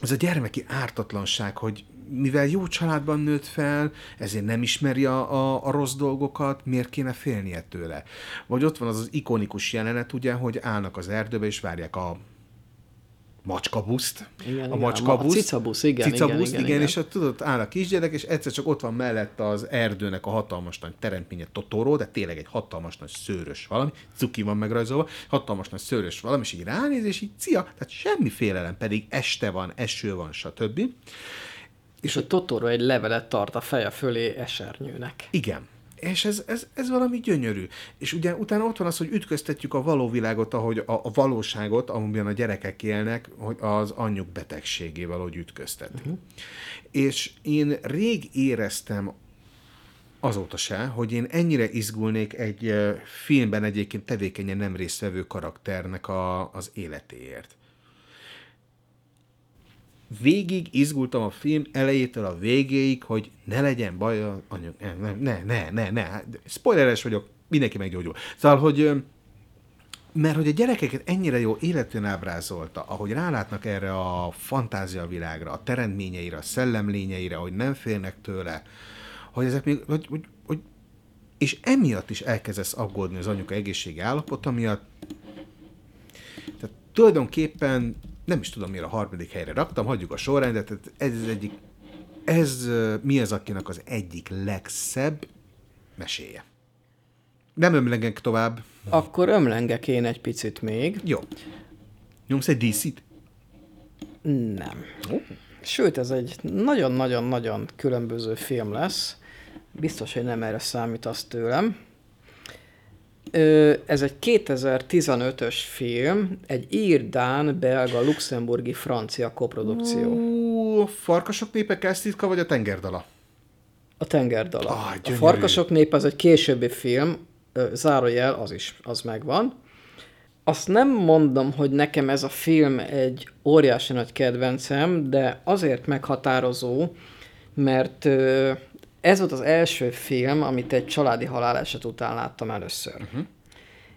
S1: ez a gyermeki ártatlanság, hogy mivel jó családban nőtt fel, ezért nem ismeri a, a, a rossz dolgokat, miért kéne félnie tőle? Vagy ott van az az ikonikus jelenet, ugye, hogy állnak az erdőbe, és várják a macskabuszt.
S2: Igen,
S1: a macskabusz.
S2: a cicabusz, igen,
S1: Cicabusz,
S2: igen, igen,
S1: igen, és ott tudod, áll a kisgyerek, és egyszer csak ott van mellett az erdőnek a hatalmas nagy teremtménye Totoro, de tényleg egy hatalmas nagy szőrös valami, cuki van megrajzolva, hatalmas nagy szőrös valami, és így ránéz, és így cia, tehát semmi félelem, pedig este van, eső van, stb.
S2: És a Totoro egy levelet tart a feje fölé esernyőnek.
S1: Igen. És ez, ez, ez valami gyönyörű. És ugye utána ott van az, hogy ütköztetjük a való világot, ahogy a, a valóságot, amiben a gyerekek élnek, hogy az anyjuk betegségével, hogy ütköztetni. Uh-huh. És én rég éreztem azóta se, hogy én ennyire izgulnék egy filmben egyébként tevékenyen nem résztvevő karakternek a, az életéért. Végig izgultam a film elejétől a végéig, hogy ne legyen baj a anyag. Ne, ne, ne, ne, ne. Hát, Spoileres vagyok, mindenki meggyógyul. Szóval, hogy mert hogy a gyerekeket ennyire jó életűen ábrázolta, ahogy rálátnak erre a fantázia világra, a teremtményeire, a szellemlényeire, hogy nem félnek tőle, hogy ezek még, hogy, hogy, hogy és emiatt is elkezdesz aggódni az anyuka egészségi állapota miatt. Tehát tulajdonképpen nem is tudom, miért a harmadik helyre raktam, hagyjuk a sorrendet, ez az egyik, ez mi az, akinek az egyik legszebb meséje. Nem ömlegek tovább.
S2: Akkor ömlengek én egy picit még.
S1: Jó. Nyomsz egy DC-t?
S2: Nem. Sőt, ez egy nagyon-nagyon-nagyon különböző film lesz. Biztos, hogy nem erre számítasz tőlem. Ez egy 2015-ös film, egy ír, dán, belga, luxemburgi, francia koprodukció.
S1: Ú, farkasok népe Kelsztitka, vagy a tengerdala?
S2: A tengerdala.
S1: Ah,
S2: a. Farkasok nép az egy későbbi film, zárójel, az is, az megvan. Azt nem mondom, hogy nekem ez a film egy óriási nagy kedvencem, de azért meghatározó, mert ez volt az első film, amit egy családi haláleset után láttam először. Uh-huh.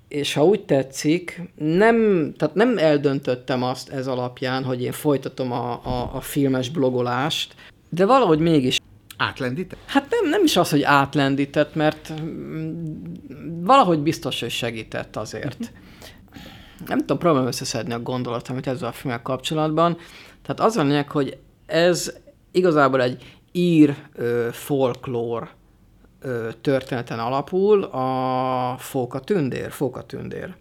S2: És ha úgy tetszik, nem, tehát nem eldöntöttem azt ez alapján, hogy én folytatom a, a, a filmes blogolást, de valahogy mégis
S1: Átlendített?
S2: Hát nem, nem is az, hogy átlendített, mert mm, valahogy biztos, hogy segített azért. Nem tudom, próbálom összeszedni a gondolatomat ezzel a filmmel kapcsolatban. Tehát az a lényeg, hogy ez igazából egy ír ö, folklór ö, történeten alapul, a Fóka Tündér, Fóka Tündér.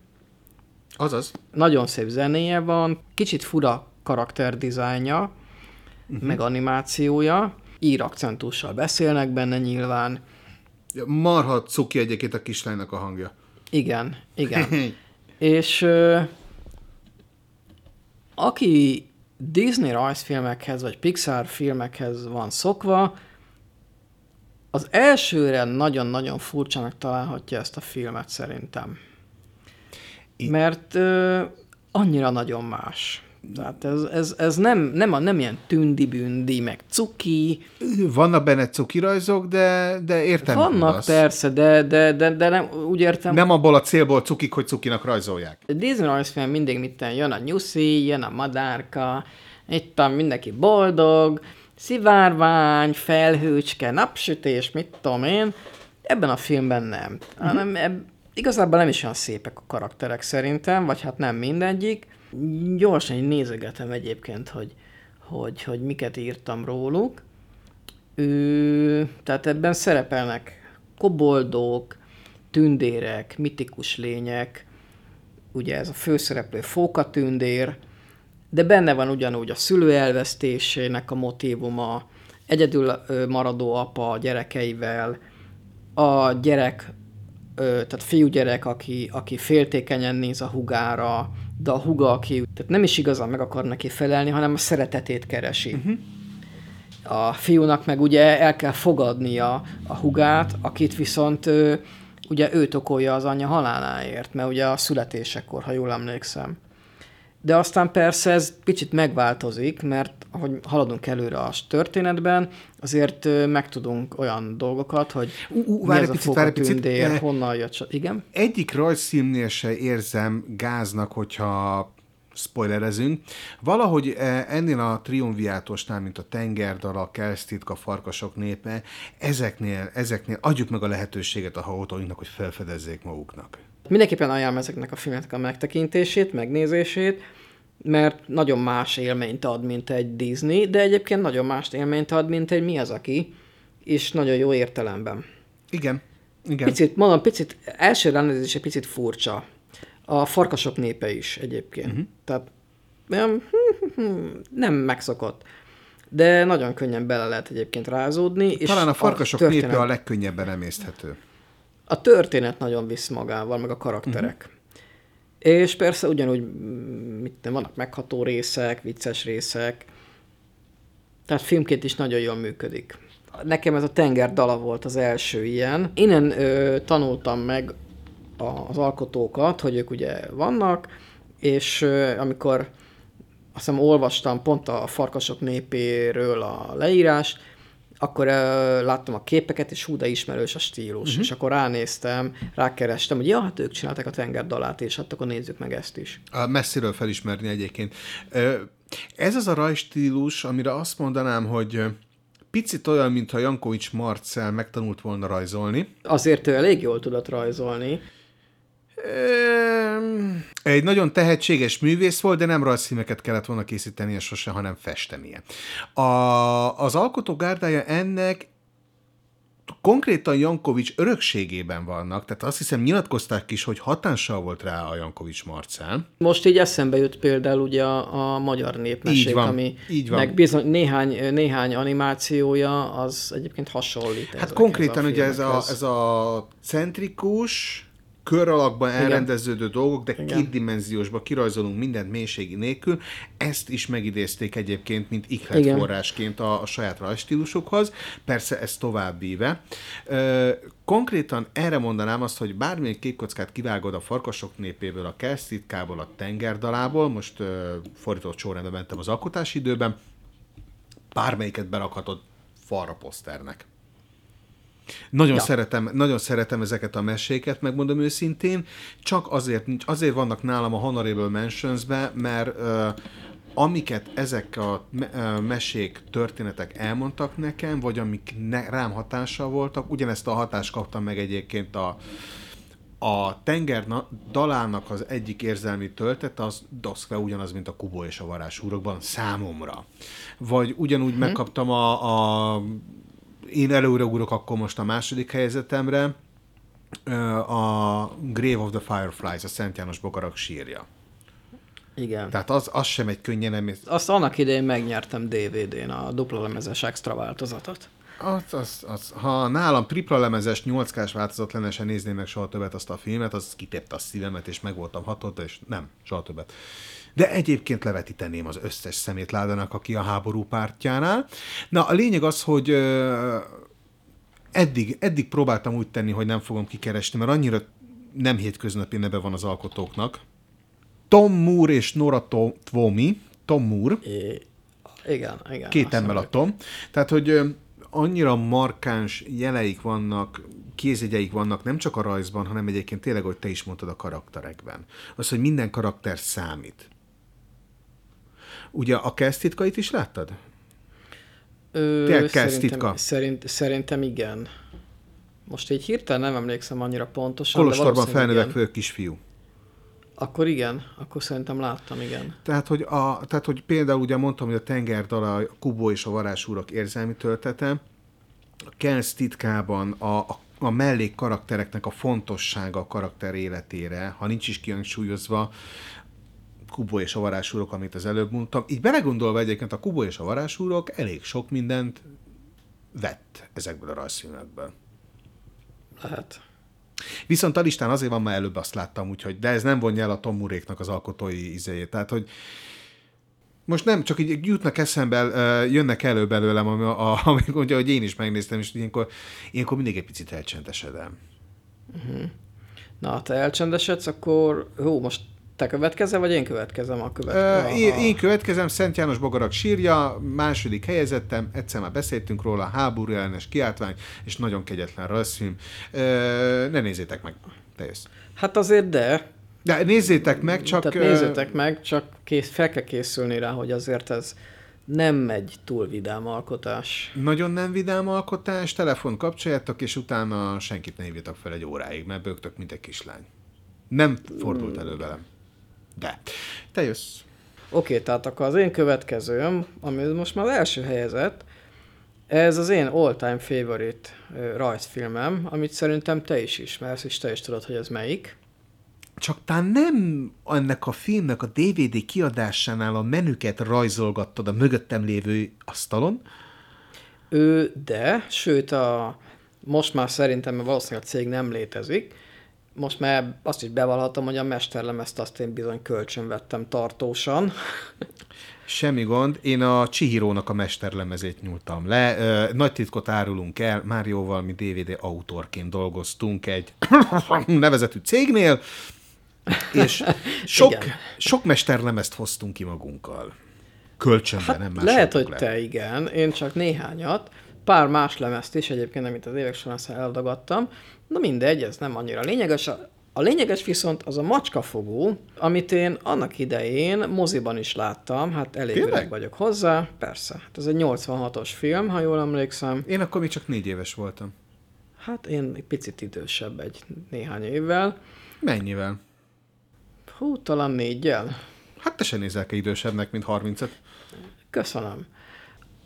S1: Azaz.
S2: Nagyon szép zenéje van, kicsit fura karakterdizájnja, uh-huh. meg animációja, ír akcentussal beszélnek benne nyilván.
S1: Marha cuki egyébként a kislánynak a hangja.
S2: Igen, igen. És ö, aki Disney rajzfilmekhez, vagy Pixar filmekhez van szokva, az elsőre nagyon-nagyon furcsának találhatja ezt a filmet szerintem. Mert ö, annyira nagyon más. Tehát ez, ez, ez nem, nem, a, nem ilyen tündi-bündi, meg cuki.
S1: Vannak benne cuki rajzok, de, de értem.
S2: Vannak persze, de, de, de, de nem, úgy értem,
S1: Nem abból a célból cukik, hogy cukinak rajzolják.
S2: Disney rajzfilm mindig mit tenni, jön a nyuszi, jön a madárka, itt van mindenki boldog, szivárvány, felhőcske, napsütés, mit tudom én. Ebben a filmben nem. Hanem eb, igazából nem is olyan szépek a karakterek szerintem, vagy hát nem mindegyik. Gyorsan nézegetem egyébként, hogy, hogy, hogy miket írtam róluk. Ő, tehát ebben szerepelnek koboldok, tündérek, mitikus lények, ugye ez a főszereplő fókatündér, de benne van ugyanúgy a szülő elvesztésének a motívuma, egyedül maradó apa a gyerekeivel, a gyerek, tehát fiúgyerek, aki, aki féltékenyen néz a hugára, de a huga, aki tehát nem is igazán meg akar neki felelni, hanem a szeretetét keresi. Uh-huh. A fiúnak meg ugye el kell fogadnia a hugát, akit viszont ugye őt okolja az anyja haláláért, mert ugye a születésekor, ha jól emlékszem. De aztán persze ez kicsit megváltozik, mert ahogy haladunk előre a történetben, azért megtudunk olyan dolgokat, hogy
S1: Ú, ú,
S2: mi ez a
S1: picit, várj egy picit. Eh,
S2: honnan jött. Igen?
S1: Egyik rajzszímnél se érzem gáznak, hogyha spoilerezünk. Valahogy eh, ennél a triumviátosnál, mint a tengerdal, a kelsztitka, a farkasok népe, ezeknél, ezeknél adjuk meg a lehetőséget a hallgatóinknak, hogy felfedezzék maguknak.
S2: Mindenképpen ajánlom ezeknek a filmeknek a megtekintését, megnézését. Mert nagyon más élményt ad, mint egy Disney, de egyébként nagyon más élményt ad, mint egy Miyazaki, és nagyon jó értelemben.
S1: Igen. Igen.
S2: Picit, mondom, picit, első rendezés egy picit furcsa. A farkasok népe is egyébként. Uh-huh. Tehát olyan, nem megszokott. De nagyon könnyen bele lehet egyébként rázódni. És
S1: Talán a farkasok a történet, népe a legkönnyebben emészthető.
S2: A történet nagyon visz magával, meg a karakterek. Uh-huh. És persze ugyanúgy, mm, mit nem, vannak megható részek, vicces részek, tehát filmként is nagyon jól működik. Nekem ez a tenger dala volt az első ilyen. Innen ö, tanultam meg az alkotókat, hogy ők ugye vannak, és ö, amikor azt hiszem olvastam pont a Farkasok népéről a leírás, akkor uh, láttam a képeket, és hú, de ismerős a stílus. Uh-huh. És akkor ránéztem, rákerestem, hogy ja, hát ők csinálták a tengerdalát, és hát akkor nézzük meg ezt is.
S1: A messziről felismerni egyébként. Ez az a rajstílus, amire azt mondanám, hogy picit olyan, mintha Jankovics Marcel megtanult volna rajzolni.
S2: Azért ő elég jól tudott rajzolni.
S1: Egy nagyon tehetséges művész volt, de nem rajzfilmeket kellett volna készítenie sose, hanem festenie. A, az alkotó gárdája ennek konkrétan Jankovics örökségében vannak, tehát azt hiszem nyilatkozták is, hogy hatással volt rá a Jankovics Marcel.
S2: Most így eszembe jut például ugye a, a magyar népmesék, így van, ami így van. bizony néhány, néhány animációja az egyébként hasonlít.
S1: Hát konkrétan ugye ez a, ez a centrikus, kör alakban elrendeződő Igen. dolgok, de Igen. kétdimenziósban kirajzolunk mindent mélységi nélkül. Ezt is megidézték egyébként, mint ihlet forrásként a, a saját rajstílusokhoz. Persze ez tovább víve. Konkrétan erre mondanám azt, hogy bármilyen képkockát kivágod a farkasok népéből, a kersztitkából, a tengerdalából, most uh, fordított sorrendben mentem az alkotási időben, bármelyiket berakhatod falra poszternek. Nagyon, ja. szeretem, nagyon szeretem ezeket a meséket, megmondom őszintén, csak azért, azért vannak nálam a Honorable Mentions-be, mert uh, amiket ezek a mesék, történetek elmondtak nekem, vagy amik ne, rám hatással voltak, ugyanezt a hatást kaptam meg egyébként a, a tenger dalának az egyik érzelmi töltet, az doszkve ugyanaz, mint a Kubó és a varázsúrokban számomra. Vagy ugyanúgy hmm. megkaptam a, a én előreugrok akkor most a második helyezetemre, a Grave of the Fireflies, a Szent János Bogarak sírja.
S2: Igen.
S1: Tehát az, az sem egy könnyen nem...
S2: Azt annak idején megnyertem DVD-n, a dupla lemezes extra változatot.
S1: Az, az, az, ha nálam tripla lemezes 8 változat lenne, se nézném meg soha többet azt a filmet, az kitépte a szívemet, és meg voltam hatott, és nem, soha többet. De egyébként levetíteném az összes szemétládának, aki a háború pártjánál. Na, a lényeg az, hogy eddig, eddig próbáltam úgy tenni, hogy nem fogom kikeresni, mert annyira nem hétköznapi neve van az alkotóknak. Tom Moore és Nora Twomi. Tom Moore.
S2: É, igen, igen.
S1: Két emmel a Tom. Tehát, hogy annyira markáns jeleik vannak, kézjegyeik vannak nem csak a rajzban, hanem egyébként tényleg, hogy te is mondtad a karakterekben. Az, hogy minden karakter számít. Ugye a kezdtitkait is láttad?
S2: Ö, szerintem, szerint, szerintem igen. Most egy hirtelen nem emlékszem annyira pontosan.
S1: Kolostorban felnövekvő kisfiú.
S2: Akkor igen, akkor szerintem láttam, igen.
S1: Tehát, hogy, a, tehát, hogy például ugye mondtam, hogy a tengerdala, a Kubó és a varázsúrok érzelmi töltete, a Kelsz titkában a, a, a mellék karaktereknek a fontossága a karakter életére, ha nincs is kihangsúlyozva, Kubo és a varázsúrok, amit az előbb mondtam. Így belegondolva egyébként a Kubo és a varázsúrok elég sok mindent vett ezekből a rajzfilmekből.
S2: Lehet.
S1: Viszont a listán azért van, már előbb azt láttam, úgyhogy, de ez nem vonja el a Tom Muréknak az alkotói izéjét. Tehát, hogy most nem, csak így jutnak eszembe, jönnek elő belőlem, amik mondja, hogy én is megnéztem, és ilyenkor, ilyenkor mindig egy picit elcsendesedem.
S2: Uh-huh. Na, te elcsendesedsz, akkor hú, most te következel, vagy én következem a következő?
S1: Én, én következem, Szent János Bogarak sírja, második helyezettem, egyszer már beszéltünk róla, háború ellenes kiáltvány, és nagyon kegyetlen rajzfilm. Uh, ne nézzétek meg, te jössz.
S2: Hát azért de.
S1: De nézzétek meg, csak...
S2: Tehát nézzétek meg, csak kész, fel kell készülni rá, hogy azért ez nem egy túl vidám alkotás.
S1: Nagyon nem vidám alkotás, telefon kapcsoljátok, és utána senkit ne hívjatok fel egy óráig, mert bőgtök, mint egy kislány. Nem fordult elő velem. De. Te jössz.
S2: Oké, tehát akkor az én következőm, ami most már az első helyezett, ez az én all-time favorite rajzfilmem, amit szerintem te is ismersz, és te is tudod, hogy ez melyik.
S1: Csak talán nem ennek a filmnek a DVD kiadásánál a menüket rajzolgattad a mögöttem lévő asztalon,
S2: Ő, de, sőt, a, most már szerintem mert valószínűleg a cég nem létezik, most már azt is bevallhatom, hogy a mesterlemezt azt én bizony kölcsön vettem tartósan.
S1: Semmi gond, én a Chihirónak a mesterlemezét nyúltam le. Ö, Nagy titkot árulunk el, Márióval mi DVD autorként dolgoztunk egy nevezetű cégnél, és sok, sok mesterlemezt hoztunk ki magunkkal. Kölcsönben,
S2: Hát
S1: nem más.
S2: lehet, hogy te igen, én csak néhányat, pár más lemezt is egyébként, amit az évek során eldagadtam. Na mindegy, ez nem annyira lényeges. A, a lényeges viszont az a macskafogó, amit én annak idején moziban is láttam, hát elég
S1: Tényleg?
S2: öreg vagyok hozzá, persze. Hát ez egy 86-os film, ha jól emlékszem.
S1: Én akkor még csak négy éves voltam.
S2: Hát én egy picit idősebb egy néhány évvel.
S1: Mennyivel?
S2: Hú, talán négyel.
S1: Hát te se nézel ki idősebbnek, mint 30-et.
S2: Köszönöm.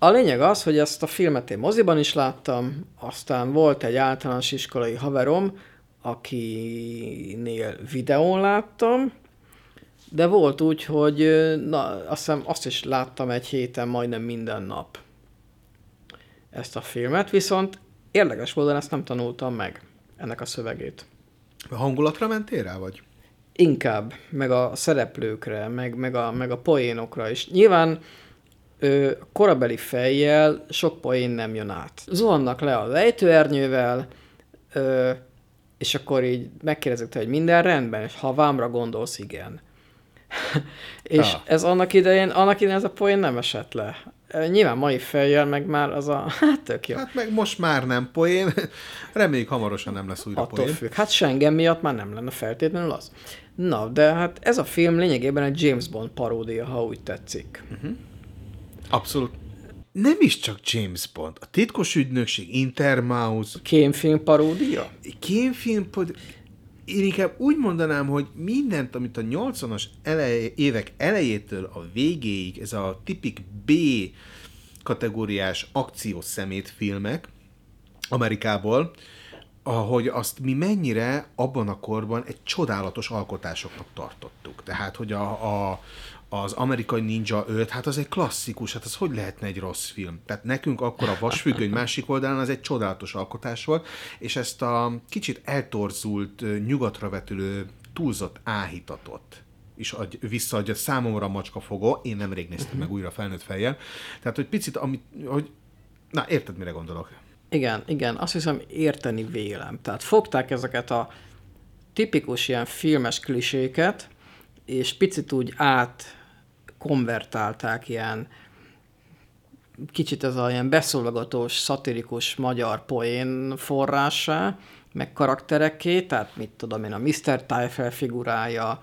S2: A lényeg az, hogy ezt a filmet én moziban is láttam, aztán volt egy általános iskolai haverom, akinél videón láttam, de volt úgy, hogy na, azt, hiszem, azt is láttam egy héten majdnem minden nap ezt a filmet, viszont érdekes módon ezt nem tanultam meg, ennek a szövegét.
S1: A hangulatra mentél rá, vagy?
S2: Inkább, meg a szereplőkre, meg, meg, a, meg a poénokra is. Nyilván ö, korabeli fejjel sok poén nem jön át. Zuhannak le az ejtőernyővel, ö, és akkor így megkérdezik te, hogy minden rendben, és ha vámra gondolsz, igen. és
S1: Ah.
S2: ez annak idején, annak idején ez a poén nem esett le. Nyilván mai fejjel meg már az a, hát tök jó.
S1: Hát meg most már nem poén. Reméljük hamarosan nem lesz újra
S2: Attól
S1: poén.
S2: függ. Hát Schengen miatt már nem lenne feltétlenül az. Na, de hát ez a film lényegében egy James Bond paródia, ha úgy tetszik.
S1: Abszolút. Nem is csak James Bond. A titkos ügynökség, Intermouse,
S2: Kémfilm paródia?
S1: kémfilm, pod... én inkább úgy mondanám, hogy mindent, amit a 80-as elej, évek elejétől a végéig, ez a tipik B kategóriás akciós szemét filmek Amerikából, ahogy azt mi mennyire abban a korban egy csodálatos alkotásoknak tartottuk. Tehát, hogy a, a, az amerikai Ninja 5, hát az egy klasszikus, hát az hogy lehetne egy rossz film? Tehát nekünk akkor a vasfüggöny másik oldalán az egy csodálatos alkotás volt, és ezt a kicsit eltorzult, nyugatra vetülő, túlzott áhítatot is adj, visszaadja számomra a macskafogó, én nemrég néztem meg újra felnőtt fejjel. Tehát, hogy picit, amit, hogy, na, érted, mire gondolok?
S2: Igen, igen, azt hiszem érteni vélem. Tehát fogták ezeket a tipikus ilyen filmes kliséket, és picit úgy át konvertálták ilyen kicsit ez a ilyen beszólogatós, szatirikus magyar poén forrásá, meg karakterekké, tehát mit tudom én, a Mr. Tyfel figurája,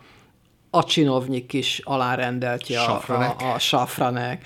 S2: a csinovnyi kis alárendeltje,
S1: Safranek.
S2: a, a Safranek,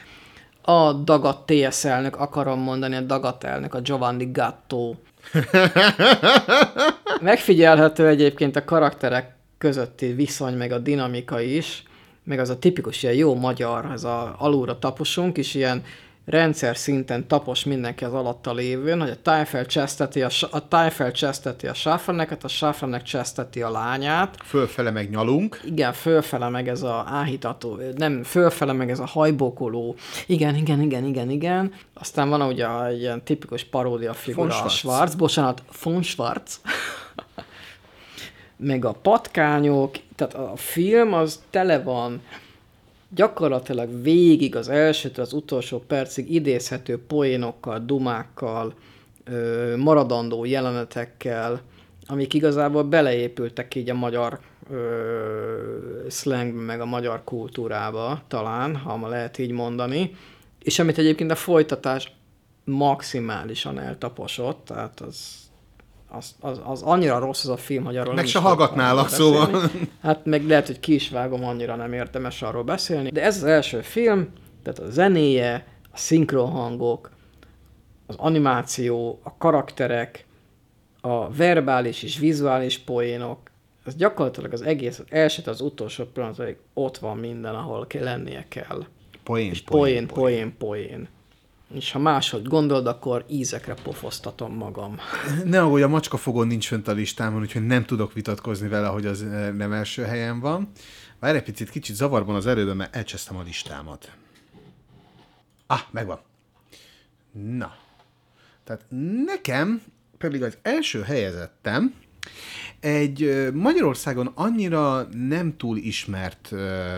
S2: a Dagat TS elnök, akarom mondani, a Dagat elnök, a Giovanni Gatto. Megfigyelhető egyébként a karakterek közötti viszony, meg a dinamika is, meg az a tipikus ilyen jó magyar, ez a alulra taposunk, és ilyen rendszer szinten tapos mindenki az alatta lévőn, hogy a Tájfel cseszteti a, a, Tájfel cseszteti a Safraneket, a Safranek cseszteti a lányát,
S1: Fölfele meg nyalunk,
S2: igen, fölfele meg ez a áhítató, nem, fölfele meg ez a hajbókoló, igen, igen, igen, igen, igen. Aztán van ugye egy ilyen tipikus paródia figura,
S1: Von
S2: a
S1: Schwarz.
S2: Schwarz, bocsánat, von Schwarz. meg a patkányok, tehát a film az tele van gyakorlatilag végig az elsőtől az utolsó percig idézhető poénokkal, dumákkal, maradandó jelenetekkel, amik igazából beleépültek így a magyar ö, meg a magyar kultúrába talán, ha ma lehet így mondani, és amit egyébként a folytatás maximálisan eltaposott, tehát az, az, az, az annyira rossz az a film, hogy arról
S1: Meg
S2: nem
S1: se hallgatnálak,
S2: beszélni.
S1: szóval.
S2: Hát meg lehet, hogy ki is vágom, annyira nem érdemes arról beszélni. De ez az első film, tehát a zenéje, a szinkronhangok, az animáció, a karakterek, a verbális és vizuális poénok, ez gyakorlatilag az egész, az első az utolsó pillanatig ott van minden, ahol kell lennie kell.
S1: Poén,
S2: És poén, poén, poén. És ha máshogy gondolod, akkor ízekre pofoztatom magam.
S1: Ne aggódj, a macskafogón nincs fönt a listámon, úgyhogy nem tudok vitatkozni vele, hogy az eh, nem első helyen van. Várj egy picit, kicsit zavarban az erődön, mert elcsesztem a listámat. Ah, megvan. Na. Tehát nekem pedig az első helyezettem egy ö, Magyarországon annyira nem túl ismert ö,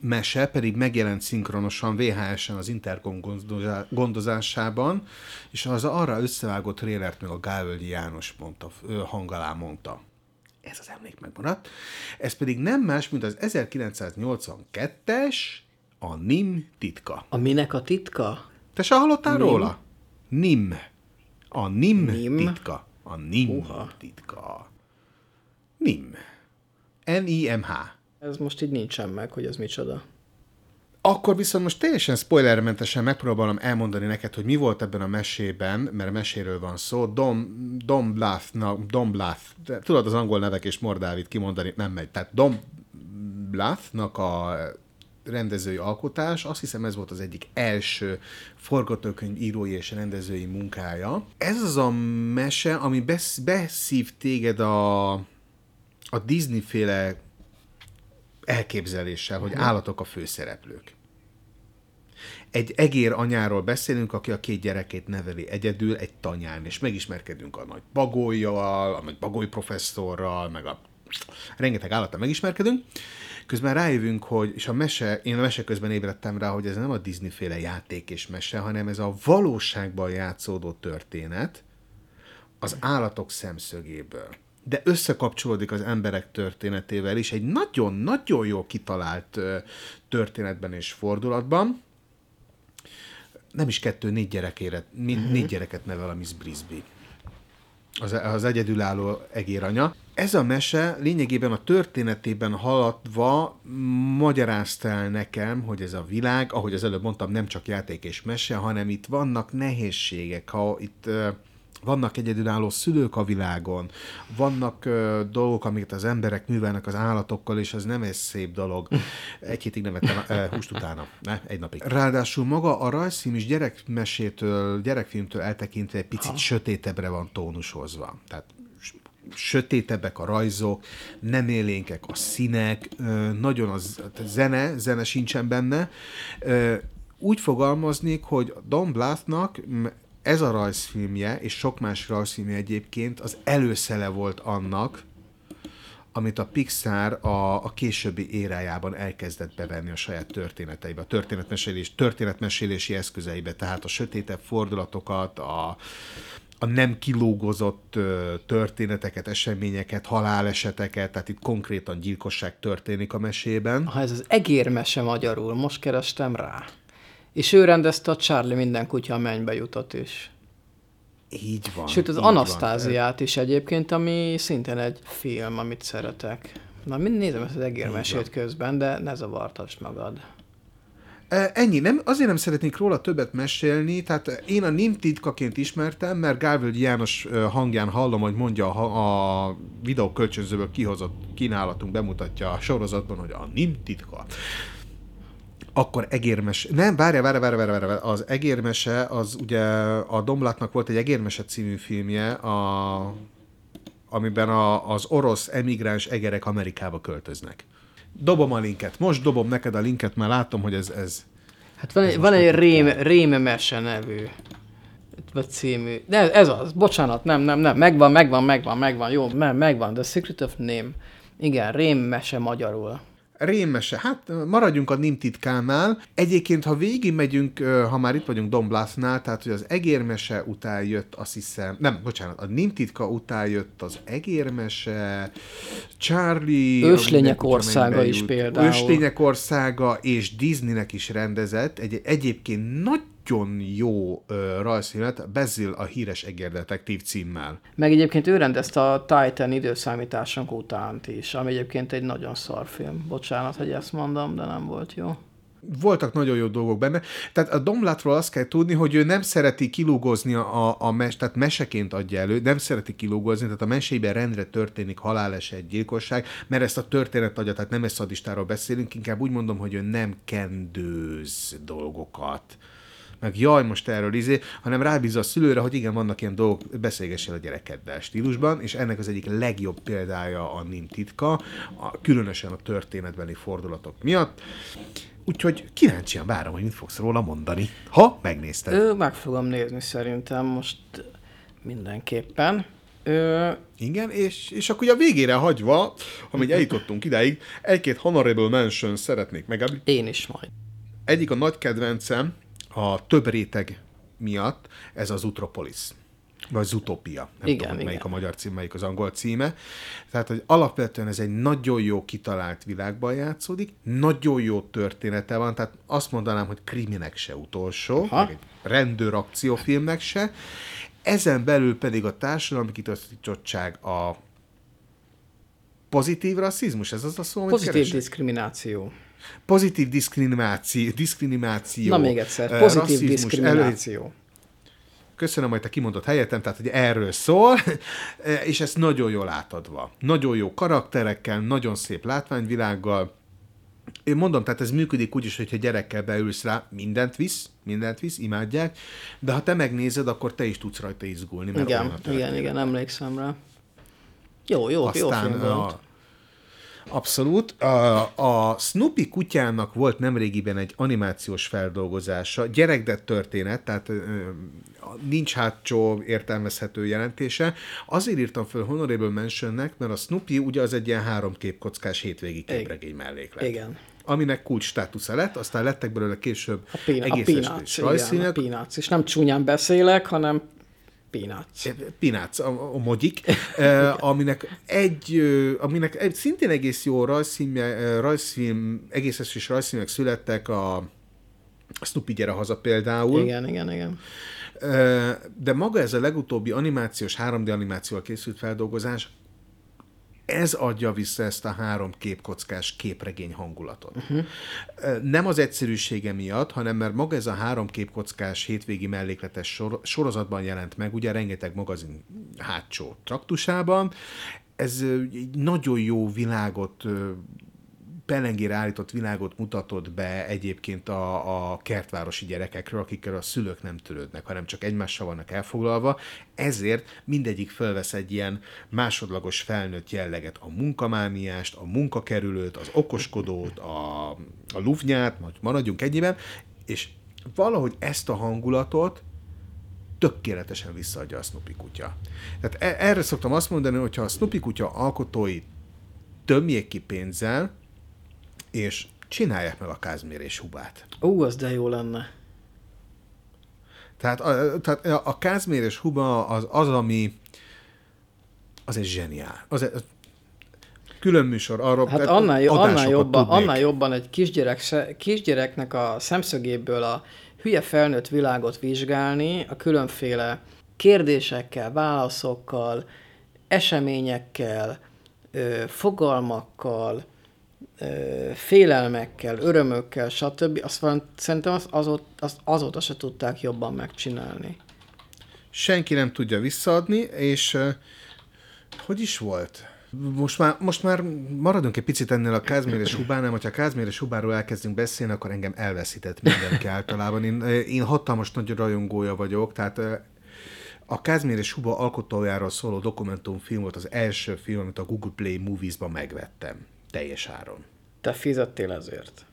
S1: mese, pedig megjelent szinkronosan VHS-en az Intercom gondozá- gondozásában, és az arra összevágott trélert meg a Gávölgyi János mondta, ö, hang alá mondta. Ez az emlék megmaradt. Ez pedig nem más, mint az 1982-es a NIM titka.
S2: A minek a titka?
S1: Te se hallottál
S2: Nim?
S1: róla? NIM. A NIM,
S2: Nim?
S1: titka. A NIM
S2: Uha.
S1: titka. NIM. N-I-M-H.
S2: Ez most így nincsen meg, hogy ez micsoda.
S1: Akkor viszont most teljesen spoilermentesen megpróbálom elmondani neked, hogy mi volt ebben a mesében, mert meséről van szó. Dom, Dom Bluth, Dom Bluth, de tudod az angol nevek és Mordávit kimondani nem megy. Tehát Dom Bluthnak a rendezői alkotás, azt hiszem ez volt az egyik első forgatókönyv írói és rendezői munkája. Ez az a mese, ami besz, beszív téged a, a Disney-féle elképzeléssel, hogy állatok a főszereplők. Egy egér anyáról beszélünk, aki a két gyerekét neveli egyedül egy tanyán, és megismerkedünk a nagy bagolyjal, a nagy bagoly professzorral, meg a rengeteg állattal megismerkedünk. Közben rájövünk, hogy, és a mese, én a mese közben ébredtem rá, hogy ez nem a Disney féle játék és mese, hanem ez a valóságban játszódó történet az állatok szemszögéből. De összekapcsolódik az emberek történetével is egy nagyon-nagyon jó kitalált történetben és fordulatban. Nem is kettő, négy, gyerekére, uh-huh. négy gyereket nevel a Miss Brisby az, az egyedülálló egéranya. Ez a mese lényegében a történetében haladva magyarázta el nekem, hogy ez a világ, ahogy az előbb mondtam, nem csak játék és mese, hanem itt vannak nehézségek, ha itt vannak egyedülálló szülők a világon, vannak ö, dolgok, amiket az emberek művelnek az állatokkal, és ez nem egy szép dolog. Egy hétig nem ettem ö, húst utána, ne? egy napig. Ráadásul maga a rajzfilm is gyerekmesétől, gyerekfilmtől eltekintve egy picit ha. sötétebbre van tónusozva. Tehát sötétebbek a rajzok, nem élénkek a színek, nagyon az zene, zene sincsen benne. Úgy fogalmaznék, hogy Don Bluthnak m- ez a rajzfilmje, és sok más rajzfilmje egyébként az előszele volt annak, amit a Pixar a, a későbbi érájában elkezdett bevenni a saját történeteibe, a történetmesélés, történetmesélési eszközeibe, tehát a sötétebb fordulatokat, a, a nem kilógozott történeteket, eseményeket, haláleseteket, tehát itt konkrétan gyilkosság történik a mesében.
S2: Ha ez az egérmese magyarul, most kerestem rá. És ő rendezte a Charlie minden kutya a mennybe jutott is.
S1: Így van.
S2: Sőt, az. Anasztáziát is egyébként, ami szintén egy film, amit szeretek. Na, mind nézem ezt az egérmesét közben, de ne zavartasd magad.
S1: E, Ennyi, nem, azért nem szeretnék róla többet mesélni, tehát én a NIM titkaként ismertem, mert Gálvölgyi János ö, hangján hallom, hogy mondja a, a videó kölcsönzőből kihozott kínálatunk bemutatja a sorozatban, hogy a NIM titka. Akkor egérmese, nem, várja, várja, várja, várja, várja, az egérmese, az ugye a Domlatnak volt egy egérmese című filmje, a, amiben a, az orosz emigráns egerek Amerikába költöznek. Dobom a linket. Most dobom neked a linket, mert látom, hogy ez, ez
S2: Hát van, egy, van egy rém, rémemese nevű vagy című. De ez az, bocsánat, nem, nem, nem, megvan, megvan, megvan, megvan, jó, me- megvan, The Secret of Name. Igen, rémmese magyarul.
S1: Rémmese. Hát maradjunk a NIM titkánál. Egyébként, ha végig megyünk, ha már itt vagyunk Don Bluth-nál, tehát hogy az egérmese után jött, azt hiszem, nem, bocsánat, a NIM titka után jött az egérmese, Charlie...
S2: Őslények országa is például.
S1: Őslények országa, és Disneynek is rendezett egy egyébként nagyon jó ö, rajzfilmet, Basil a híres egérdetektív címmel.
S2: Meg egyébként ő rendezte a Titan időszámításunk utánt is, ami egyébként egy nagyon szar film. Bocsánat, hogy ezt mondom, de nem volt jó.
S1: voltak nagyon jó dolgok benne. Tehát a Domlatról azt kell tudni, hogy ő nem szereti kilúgozni a, a mes, tehát meseként adja elő, nem szereti kilúgozni, tehát a mesében rendre történik haláleset, gyilkosság, mert ezt a történet adja, tehát nem egy szadistáról beszélünk, inkább úgy mondom, hogy ő nem kendőz dolgokat meg jaj, most erről izé, hanem rábízza a szülőre, hogy igen, vannak ilyen dolgok, beszélgessél a gyerekeddel stílusban, és ennek az egyik legjobb példája a Nim titka, a, különösen a történetbeli fordulatok miatt. Úgyhogy kíváncsian várom, hogy mit fogsz róla mondani, ha megnézted.
S2: Ő, meg fogom nézni szerintem most mindenképpen. Ő...
S1: Igen, és, és akkor ugye a végére hagyva, amíg eljutottunk idáig, egy-két honorable mention szeretnék meg.
S2: Én is majd.
S1: Egyik a nagy kedvencem, a több réteg miatt, ez az Utropolis vagy Zootopia. Nem
S2: Igen,
S1: tudom, hogy melyik
S2: igen.
S1: a magyar cím, melyik az angol címe. Tehát, hogy alapvetően ez egy nagyon jó kitalált világban játszódik, nagyon jó története van, tehát azt mondanám, hogy kriminek se utolsó,
S2: Aha.
S1: meg egy rendőr akciófilmnek se. Ezen belül pedig a társadalmi kitaszítottság, a pozitív rasszizmus, ez az a szó, amit
S2: Pozitív
S1: keresek?
S2: diszkrimináció.
S1: Pozitív diszkrimináció, diszkrimináció.
S2: Na még egyszer, pozitív diszkrimináció.
S1: Köszönöm, hogy te kimondott helyettem, tehát hogy erről szól, és ezt nagyon jól átadva. Nagyon jó karakterekkel, nagyon szép látványvilággal. Én mondom, tehát ez működik úgy is, hogyha gyerekkel beülsz rá, mindent visz, mindent visz, imádják, de ha te megnézed, akkor te is tudsz rajta izgulni. Mert
S2: Igen, igen, igen, emlékszem rá. Jó, jó, jó
S1: Aztán
S2: film volt.
S1: a, Abszolút. A, a Snoopy kutyának volt nemrégiben egy animációs feldolgozása, gyerekdet történet, tehát nincs hátsó értelmezhető jelentése. Azért írtam föl Honorable Mentionnek, mert a Snoopy ugye az egy ilyen három képkockás hétvégi képregény melléklet.
S2: Igen.
S1: Aminek kulcs státusza lett, aztán lettek belőle később
S2: A, a
S1: egész
S2: Peanuts,
S1: estés
S2: igen, a. Peanuts. És nem csúnyán beszélek, hanem Peanuts.
S1: Pinác, a, a mogyik, aminek egy, aminek egy szintén egész jó rajzfilm, rajzfilm egész estés rajzfilmek születtek, a Snoopy gyere haza például,
S2: Igen, igen, igen.
S1: De maga ez a legutóbbi animációs, 3D animációval készült feldolgozás, ez adja vissza ezt a három képkockás képregény hangulatot. Uh-huh. Nem az egyszerűsége miatt, hanem mert maga ez a három képkockás hétvégi mellékletes sor- sorozatban jelent meg, ugye rengeteg magazin hátsó traktusában. Ez egy nagyon jó világot pelengére állított világot mutatott be egyébként a, a kertvárosi gyerekekről, akikkel a szülők nem törődnek, hanem csak egymással vannak elfoglalva, ezért mindegyik felvesz egy ilyen másodlagos felnőtt jelleget, a munkamániást, a munkakerülőt, az okoskodót, a, a lufnyát, majd maradjunk ennyiben, és valahogy ezt a hangulatot tökéletesen visszaadja a Snoopy kutya. Tehát e- erre szoktam azt mondani, hogy a Snoopy kutya alkotói tömjék ki pénzzel, és csinálják meg a Kázmér és Hubát.
S2: Ú, az de jó lenne.
S1: Tehát a, tehát a Kázmér és Huba az, az ami az egy zseniál. Az egy, külön műsor arról.
S2: Hát annál, jo- annál, jobban,
S1: tudnék.
S2: annál jobban egy kisgyerek, kisgyereknek a szemszögéből a hülye felnőtt világot vizsgálni, a különféle kérdésekkel, válaszokkal, eseményekkel, ö, fogalmakkal, félelmekkel, örömökkel, stb. Azt van, szerintem az, azóta, azt azóta se tudták jobban megcsinálni.
S1: senki nem tudja visszaadni, és hogy is volt? Most már, most már maradunk egy picit ennél a Kázmér és Hubánál, hogyha Kázmér és Hubáról elkezdünk beszélni, akkor engem elveszített mindenki általában. Én, én hatalmas nagy rajongója vagyok, tehát a Kázmér és Huba alkotójáról szóló dokumentumfilm volt az első film, amit a Google Play Movies-ban megvettem. Teljes áron.
S2: Te fizettél ezért.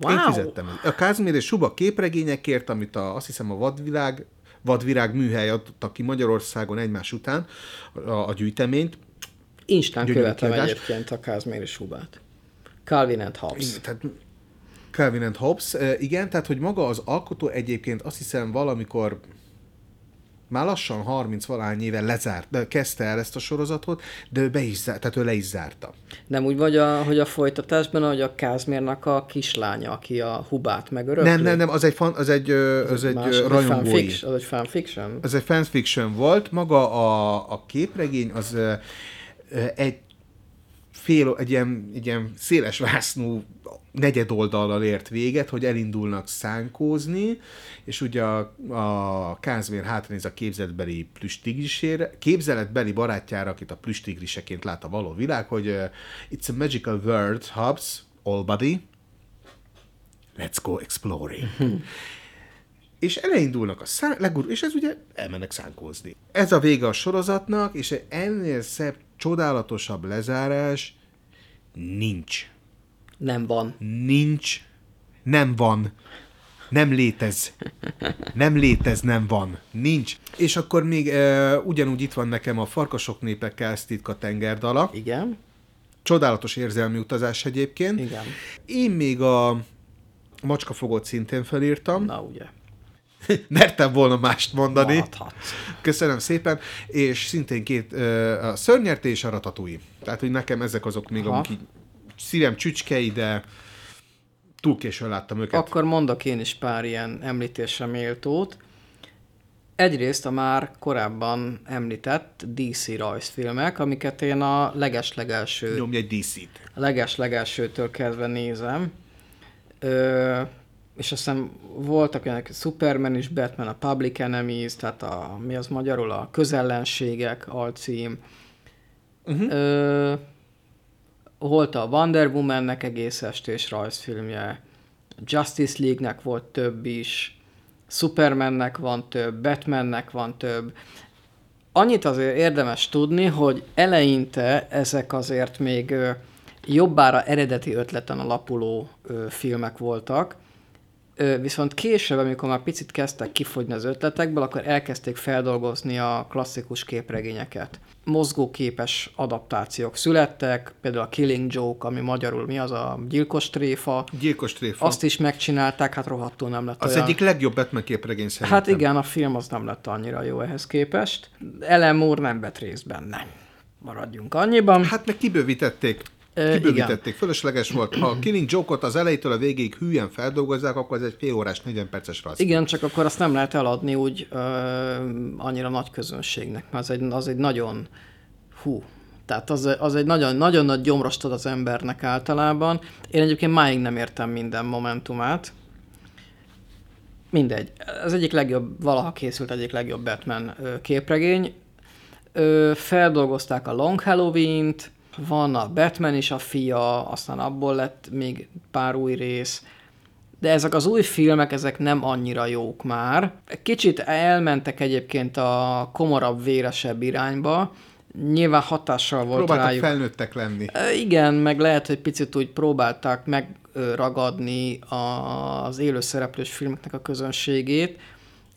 S1: Wow. Én fizettem. A Kázmér és Suba képregényekért, amit a, azt hiszem a vadvilág, vadvirág műhely adta ki Magyarországon egymás után a, a gyűjteményt.
S2: Instán követem
S1: kiadás.
S2: egyébként a Kázmér és Hubát. Calvin and Hobbes.
S1: Tehát Calvin and Hobbes, eh, igen, tehát hogy maga az alkotó egyébként azt hiszem valamikor már lassan 30 valány éve lezárt, de kezdte el ezt a sorozatot, de ő be is zárt, tehát ő le is zárta.
S2: Nem úgy vagy, a, hogy a folytatásban, hogy a Kázmérnak a kislánya, aki a Hubát megörökli?
S1: Nem, nem, nem, az egy, fan, az egy, az egy
S2: Más,
S1: ö,
S2: az egy
S1: rajongói.
S2: fanfiction, az egy fanfiction?
S1: Volt, maga a, a képregény az egy fél, egy ilyen, egy ilyen széles vásznú negyed oldallal ért véget, hogy elindulnak szánkózni, és ugye a, a Kázmér hátréz a képzeletbeli plüstigrisére, képzeletbeli barátjára, akit a plüstigriseként lát a való világ, hogy uh, it's a magical world, Hobbs, all body, let's go exploring. és elindulnak a szán, legur- és ez ugye elmennek szánkózni. Ez a vége a sorozatnak, és ennél szebb, csodálatosabb lezárás nincs.
S2: Nem van.
S1: Nincs, nem van, nem létez. Nem létez, nem van. Nincs. És akkor még e, ugyanúgy itt van nekem a Farkasok népe Kelsztitka tengerdala.
S2: Igen.
S1: Csodálatos érzelmi utazás egyébként.
S2: Igen.
S1: Én még a Macskafogót szintén felírtam.
S2: Na ugye.
S1: Mertem volna mást mondani.
S2: Maradhatsz.
S1: Köszönöm szépen. És szintén két, a Szörnyerté és a Ratatouille. Tehát, hogy nekem ezek azok még,
S2: Aha.
S1: amik így szívem csücskei, de túl későn láttam őket.
S2: Akkor mondok én is pár ilyen említésre méltót. Egyrészt a már korábban említett DC rajzfilmek, amiket én a legeslegelső
S1: Nyomj egy DC-t.
S2: a leges-legelsőtől kezdve nézem. Ö, és aztán voltak ilyenek, Superman és Batman, a Public Enemies, tehát a, mi az magyarul, a közellenségek alcím. Uh-huh. Ö, volt a Wonder Woman-nek egész estés rajzfilmje, Justice League-nek volt több is, Supermannek van több, Batmannek van több. Annyit azért érdemes tudni, hogy eleinte ezek azért még jobbára eredeti ötleten alapuló filmek voltak, viszont később, amikor már picit kezdtek kifogyni az ötletekből, akkor elkezdték feldolgozni a klasszikus képregényeket. Mozgóképes adaptációk születtek, például a Killing Joke, ami magyarul mi az a gyilkos tréfa,
S1: Gyilkos tréfa.
S2: azt is megcsinálták, hát rohadtul nem lett
S1: az
S2: olyan.
S1: egyik legjobb Batman képregény szerintem.
S2: Hát igen, a film az nem lett annyira jó ehhez képest. Ellen Moore nem vett részt benne. Maradjunk annyiban.
S1: Hát meg kibővítették. Kibővítették, fölösleges volt. Ha a Killing Joke-ot az elejétől a végéig hűen feldolgozzák, akkor ez egy fél órás, 40 perces rajz.
S2: Igen, csak akkor azt nem lehet eladni úgy ö, annyira nagy közönségnek, mert az egy, az egy nagyon, hú, tehát az, az egy nagyon, nagyon nagy gyomrost ad az embernek általában. Én egyébként máig nem értem minden momentumát. Mindegy. Az egyik legjobb, valaha készült egyik legjobb Batman képregény. Ö, feldolgozták a Long Halloween-t, van a Batman is a fia, aztán abból lett még pár új rész. De ezek az új filmek, ezek nem annyira jók már. Kicsit elmentek egyébként a komorabb, véresebb irányba. Nyilván hatással volt
S1: Próbáltak
S2: rájuk.
S1: felnőttek lenni.
S2: Igen, meg lehet, hogy picit úgy próbálták megragadni az élőszereplős filmeknek a közönségét.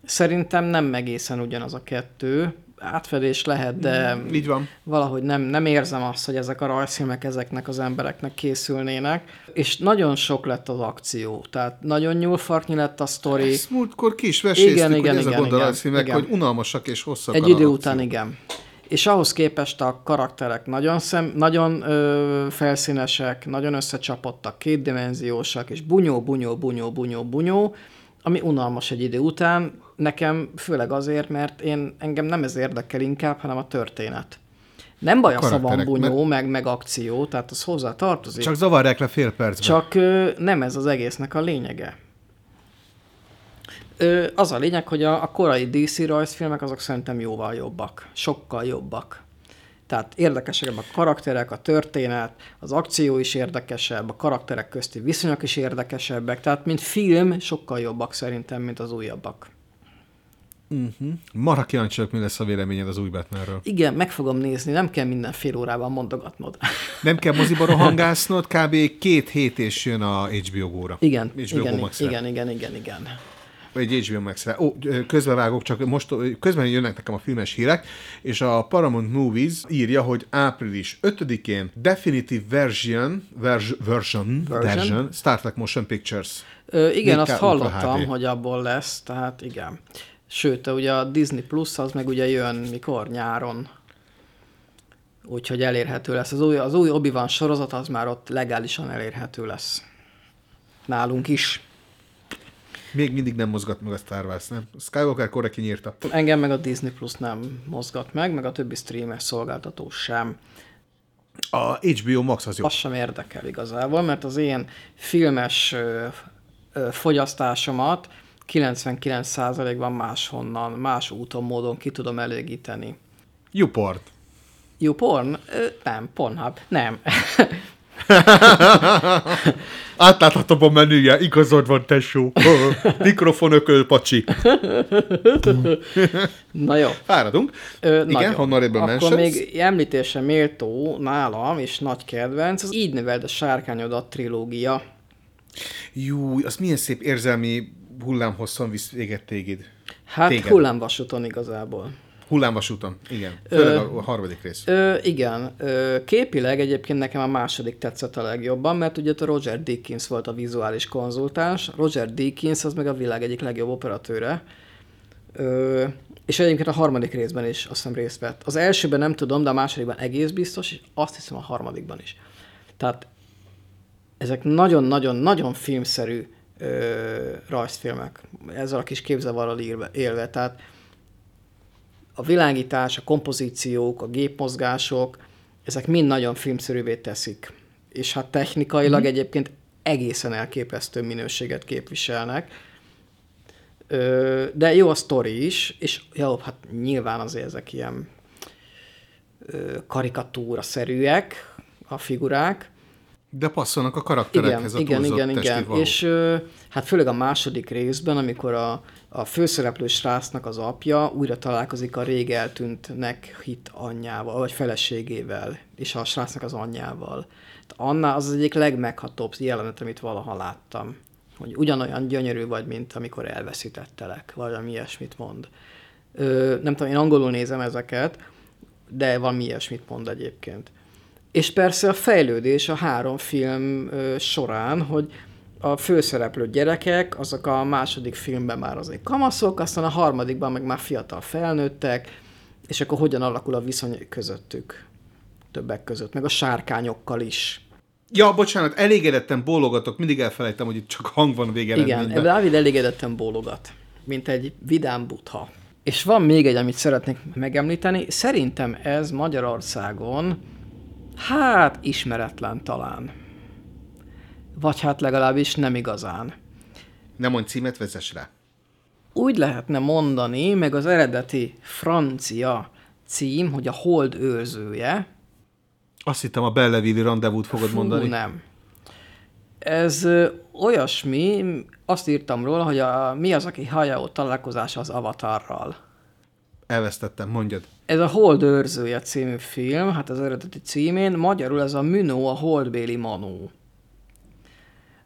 S2: Szerintem nem egészen ugyanaz a kettő. Átfedés lehet, de
S1: Így van.
S2: valahogy nem, nem érzem azt, hogy ezek a rajzfilmek ezeknek az embereknek készülnének. És nagyon sok lett az akció. Tehát nagyon nyúlfartnyi lett a sztori.
S1: Ezt múltkor ki is veséztük,
S2: Igen,
S1: hogy
S2: igen,
S1: ez a
S2: igen,
S1: gond a
S2: igen,
S1: rajzfilmek,
S2: igen.
S1: hogy unalmasak és hosszak
S2: Egy
S1: a
S2: idő után igen. És ahhoz képest a karakterek nagyon, szem, nagyon ö, felszínesek, nagyon összecsapottak, kétdimenziósak, és bunyó, bunyó, bunyó, bunyó, bunyó, ami unalmas egy idő után. Nekem főleg azért, mert én engem nem ez érdekel inkább, hanem a történet. Nem baj, az, ha van
S1: karakterek,
S2: bunyó, meg, meg akció, tehát az hozzá tartozik.
S1: Csak zavarják le fél percben.
S2: Csak ö, nem ez az egésznek a lényege. Ö, az a lényeg, hogy a, a korai DC rajzfilmek azok szerintem jóval jobbak. Sokkal jobbak. Tehát érdekesek a karakterek, a történet, az akció is érdekesebb, a karakterek közti viszonyok is érdekesebbek. Tehát, mint film, sokkal jobbak szerintem, mint az újabbak.
S1: Marha kíváncsi vagyok, mi lesz a véleményed az új Batmanről.
S2: Igen, meg fogom nézni, nem kell minden fél órában mondogatnod.
S1: Nem kell moziba rohangásznod, kb. két hét és jön a HBO góra.
S2: Igen,
S1: HBO
S2: igen,
S1: Max-re.
S2: igen, igen, igen, igen.
S1: Vagy HBO Max-re. Ó, közbevágok, csak most közben jönnek nekem a filmes hírek, és a Paramount Movies írja, hogy április 5-én Definitive Version, vers, version, version, version Star Trek Motion Pictures.
S2: Ö, igen,
S1: 4K
S2: azt hallottam, hogy abból lesz, tehát igen. Sőt, ugye a Disney Plus az meg ugye jön mikor? Nyáron. Úgyhogy elérhető lesz. Az új, az új Obi-Wan sorozat az már ott legálisan elérhető lesz. Nálunk is.
S1: Még mindig nem mozgat meg a Star Wars, nem? Skywalker korra kinyírta.
S2: Engem meg a Disney Plus nem mozgat meg, meg a többi streamer szolgáltató sem.
S1: A HBO Max az jó.
S2: Az sem érdekel igazából, mert az én filmes ö, ö, fogyasztásomat 99%-ban máshonnan, más úton, módon ki tudom elégíteni.
S1: Uport.
S2: YouPorn? Ö, nem, Pornhub. Nem.
S1: Átláthatom a menüje, igazad van, tesó. Mikrofon ököl, pacsi.
S2: Na jó.
S1: Fáradunk.
S2: Ö,
S1: Igen,
S2: nagyon.
S1: honorable
S2: Akkor még említése méltó nálam, és nagy kedvenc, az Így növeld a sárkányodat trilógia.
S1: Jú, az milyen szép érzelmi hullámhosszon visz véget téged.
S2: Hát
S1: Téged.
S2: hullámvasúton igazából.
S1: Hullámvasúton, igen. Főleg a harmadik rész.
S2: Ö, igen, ö, képileg egyébként nekem a második tetszett a legjobban, mert ugye a Roger Deakins volt a vizuális konzultáns, Roger Deakins az meg a világ egyik legjobb operatőre, ö, és egyébként a harmadik részben is azt hiszem részt vett. Az elsőben nem tudom, de a másodikban egész biztos, és azt hiszem a harmadikban is. Tehát ezek nagyon-nagyon-nagyon filmszerű ö, rajzfilmek, ezzel a kis képzavarral élve, élve. Tehát a világítás, a kompozíciók, a gépmozgások, ezek mind nagyon filmszerűvé teszik. És hát technikailag mm-hmm. egyébként egészen elképesztő minőséget képviselnek. Ö, de jó a sztori is, és jó, hát nyilván azért ezek ilyen karikatúra-szerűek a figurák,
S1: De passzolnak a
S2: igen,
S1: karakterekhez a
S2: igen,
S1: túlzott
S2: igen,
S1: testi
S2: igen.
S1: valók.
S2: És hát főleg a második részben, amikor a, a főszereplő srácnak az apja újra találkozik a rég eltűntnek hit anyjával, vagy feleségével, és a srácnak az anyjával. Anna az az egyik legmeghatóbb jelenet, amit valaha láttam. Hogy ugyanolyan gyönyörű vagy, mint amikor elveszítettelek, vagy valami ilyesmit mond. Ö, nem tudom, én angolul nézem ezeket, de valami ilyesmit mond egyébként. És persze a fejlődés a három film során, hogy a főszereplő gyerekek, azok a második filmben már azért kamaszok, aztán a harmadikban meg már fiatal felnőttek, és akkor hogyan alakul a viszony közöttük többek között, meg a sárkányokkal is.
S1: Ja, bocsánat, elégedetten bólogatok, mindig elfelejtem, hogy itt csak hang van
S2: Igen,
S1: végeredményben.
S2: Dávid elégedetten bólogat, mint egy vidám butha. És van még egy, amit szeretnék megemlíteni. Szerintem ez Magyarországon, hát ismeretlen talán. Vagy hát legalábbis nem igazán.
S1: Nem mondj címet, vezess rá.
S2: Úgy lehetne mondani, meg az eredeti francia cím, hogy a hold őrzője.
S1: Azt hittem a Belleville rendezvút fogod
S2: Fú,
S1: mondani.
S2: nem. Ez olyasmi, azt írtam róla, hogy a, mi az, aki Hayao találkozása az avatarral.
S1: Elvesztettem, mondjad.
S2: Ez a Hold őrzője című film, hát az eredeti címén, magyarul ez a Münó, a holdbéli manó.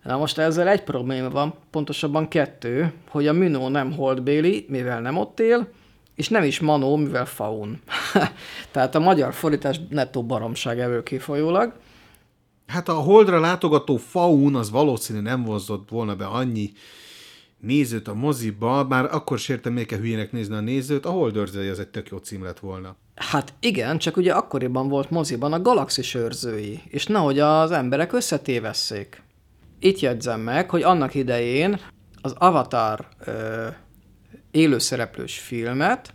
S2: Na most ezzel egy probléma van, pontosabban kettő, hogy a Münó nem holdbéli, mivel nem ott él, és nem is Manó, mivel faun. Tehát a magyar fordítás nettó baromság ebből kifolyólag.
S1: Hát a Holdra látogató faun az valószínű nem vonzott volna be annyi nézőt a moziba, már akkor sértem még hülyének nézni a nézőt, a Holdőrzői az egy tök jó cím lett volna.
S2: Hát igen, csak ugye akkoriban volt moziban a galaxis őrzői, és nehogy az emberek összetévesszék. Itt jegyzem meg, hogy annak idején az Avatar ö, élőszereplős filmet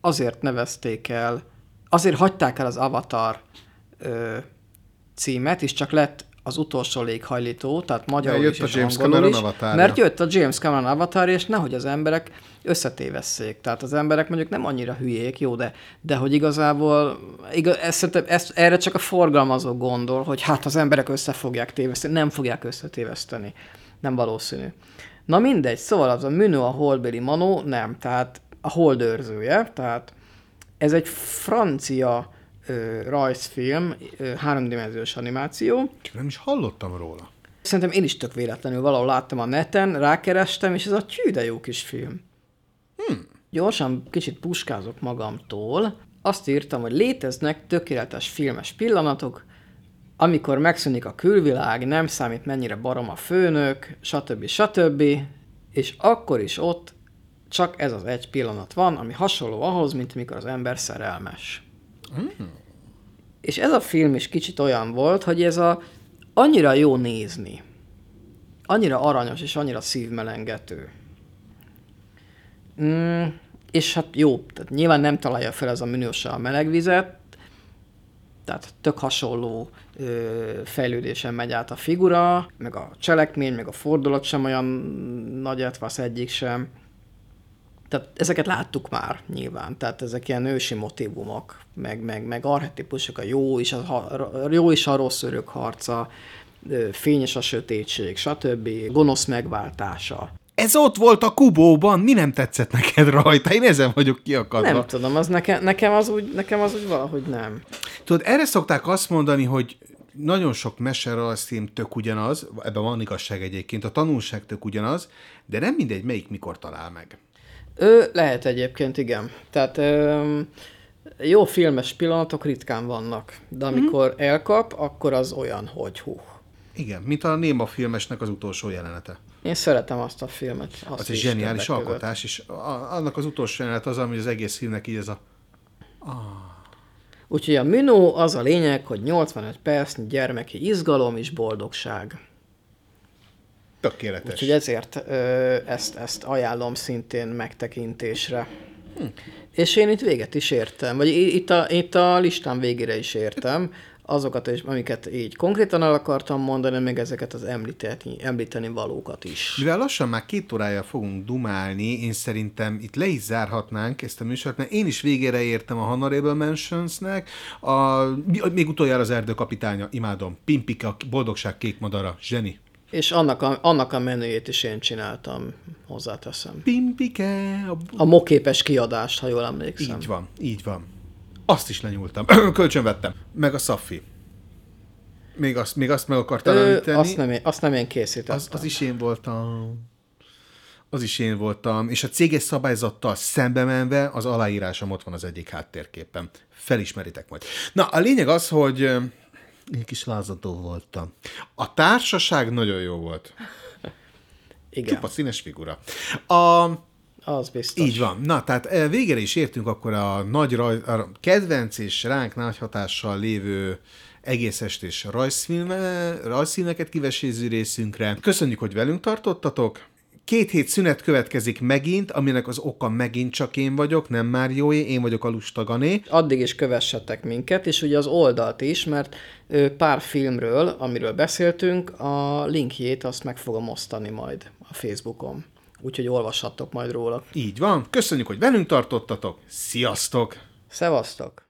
S2: azért nevezték el, azért hagyták el az Avatar ö, címet, és csak lett az utolsó léghajlító, tehát magyarul
S1: Mert
S2: is
S1: jött
S2: és
S1: a James
S2: angolul
S1: Cameron
S2: is, mert jött a James Cameron avatar, és nehogy az emberek összetévesszék. Tehát az emberek mondjuk nem annyira hülyék, jó, de, de hogy igazából, igaz, ez, szerintem ez, erre csak a forgalmazó gondol, hogy hát az emberek össze fogják téveszteni, nem fogják összetéveszteni. Nem valószínű. Na mindegy, szóval az a Münő a holdbéli manó, nem, tehát a hold őrzője, tehát ez egy francia ö, rajzfilm, ö, háromdimenziós animáció,
S1: Csak nem is hallottam róla.
S2: Szerintem én is tök véletlenül valahol láttam a neten, rákerestem, és ez a tyű de jó kis film. Hmm. Gyorsan kicsit puskázok magamtól. Azt írtam, hogy léteznek tökéletes filmes pillanatok, amikor megszűnik a külvilág, nem számít mennyire barom a főnök, stb. stb. És akkor is ott csak ez az egy pillanat van, ami hasonló ahhoz, mint amikor az ember szerelmes. És ez a film is kicsit olyan volt, hogy ez a annyira jó nézni. Annyira aranyos és annyira szívmelengető. Mm, és hát jó, tehát nyilván nem találja fel ez a minőse a melegvizet, Tehát tök hasonló ö, fejlődésen megy át a figura, meg a cselekmény, meg a fordulat sem olyan nagy az egyik sem. Tehát ezeket láttuk már nyilván, tehát ezek ilyen ősi motivumok, meg, meg, meg arhetipusok, a jó is, a, jó is a rossz örök harca, fényes a sötétség, stb. gonosz megváltása.
S1: Ez ott volt a kubóban, mi nem tetszett neked rajta? Én ezen vagyok kiakadva.
S2: Nem tudom, az nekem, nekem, az úgy, nekem az úgy valahogy nem.
S1: Tudod, erre szokták azt mondani, hogy nagyon sok meserajzfilm tök ugyanaz, ebben van igazság egyébként, a tanulság tök ugyanaz, de nem mindegy, melyik mikor talál meg.
S2: Ő lehet egyébként, igen. Tehát ö, jó filmes pillanatok ritkán vannak, de amikor mm. elkap, akkor az olyan, hogy hú.
S1: Igen, mint a Néma filmesnek az utolsó jelenete.
S2: Én szeretem azt a filmet.
S1: Azt az egy zseniális alkotás, és annak az utolsó jelenet az, ami az egész filmnek így ez a...
S2: Ah. Úgyhogy a Minó az a lényeg, hogy 85 percnyi gyermeki izgalom és boldogság.
S1: Tökéletes.
S2: Úgyhogy ezért ö, ezt, ezt ajánlom szintén megtekintésre. Hm. És én itt véget is értem, vagy itt a, itt a listán végére is értem, azokat, is, amiket így konkrétan el akartam mondani, meg ezeket az említeni, említeni valókat is.
S1: Mivel lassan már két órája fogunk dumálni, én szerintem itt le is zárhatnánk ezt a műsort, mert én is végére értem a Honorable Mentionsnek, a, még utoljára az erdőkapitánya, imádom, Pimpika, boldogság kék madara, zseni.
S2: És annak a, annak a menüjét is én csináltam, hozzáteszem.
S1: Pimpike.
S2: A, a moképes kiadást, ha jól emlékszem.
S1: Így van, így van. Azt is lenyúltam. Kölcsön vettem. Meg a Saffi. Még azt, még azt meg akartam említeni.
S2: Azt nem, én, azt nem én készítettem.
S1: Az, az is én voltam. Az is én voltam. És a céges szabályzattal szembe menve az aláírásom ott van az egyik háttérképen. Felismeritek majd. Na, a lényeg az, hogy én kis lázadó voltam. A társaság nagyon jó volt.
S2: Igen.
S1: Csupa színes figura. A,
S2: az biztos.
S1: Így van. Na, tehát eh, végére is értünk akkor a nagy raj, a kedvenc és ránk nagy hatással lévő egész estés rajzfilme, rajzfilmeket kiveséző részünkre. Köszönjük, hogy velünk tartottatok. Két hét szünet következik megint, aminek az oka megint csak én vagyok, nem már jóé, én vagyok a lustagané.
S2: Addig is kövessetek minket, és ugye az oldalt is, mert pár filmről, amiről beszéltünk, a linkjét azt meg fogom osztani majd a Facebookon. Úgyhogy olvashattok majd róla.
S1: Így van. Köszönjük, hogy velünk tartottatok. Sziasztok!
S2: Szevasztok!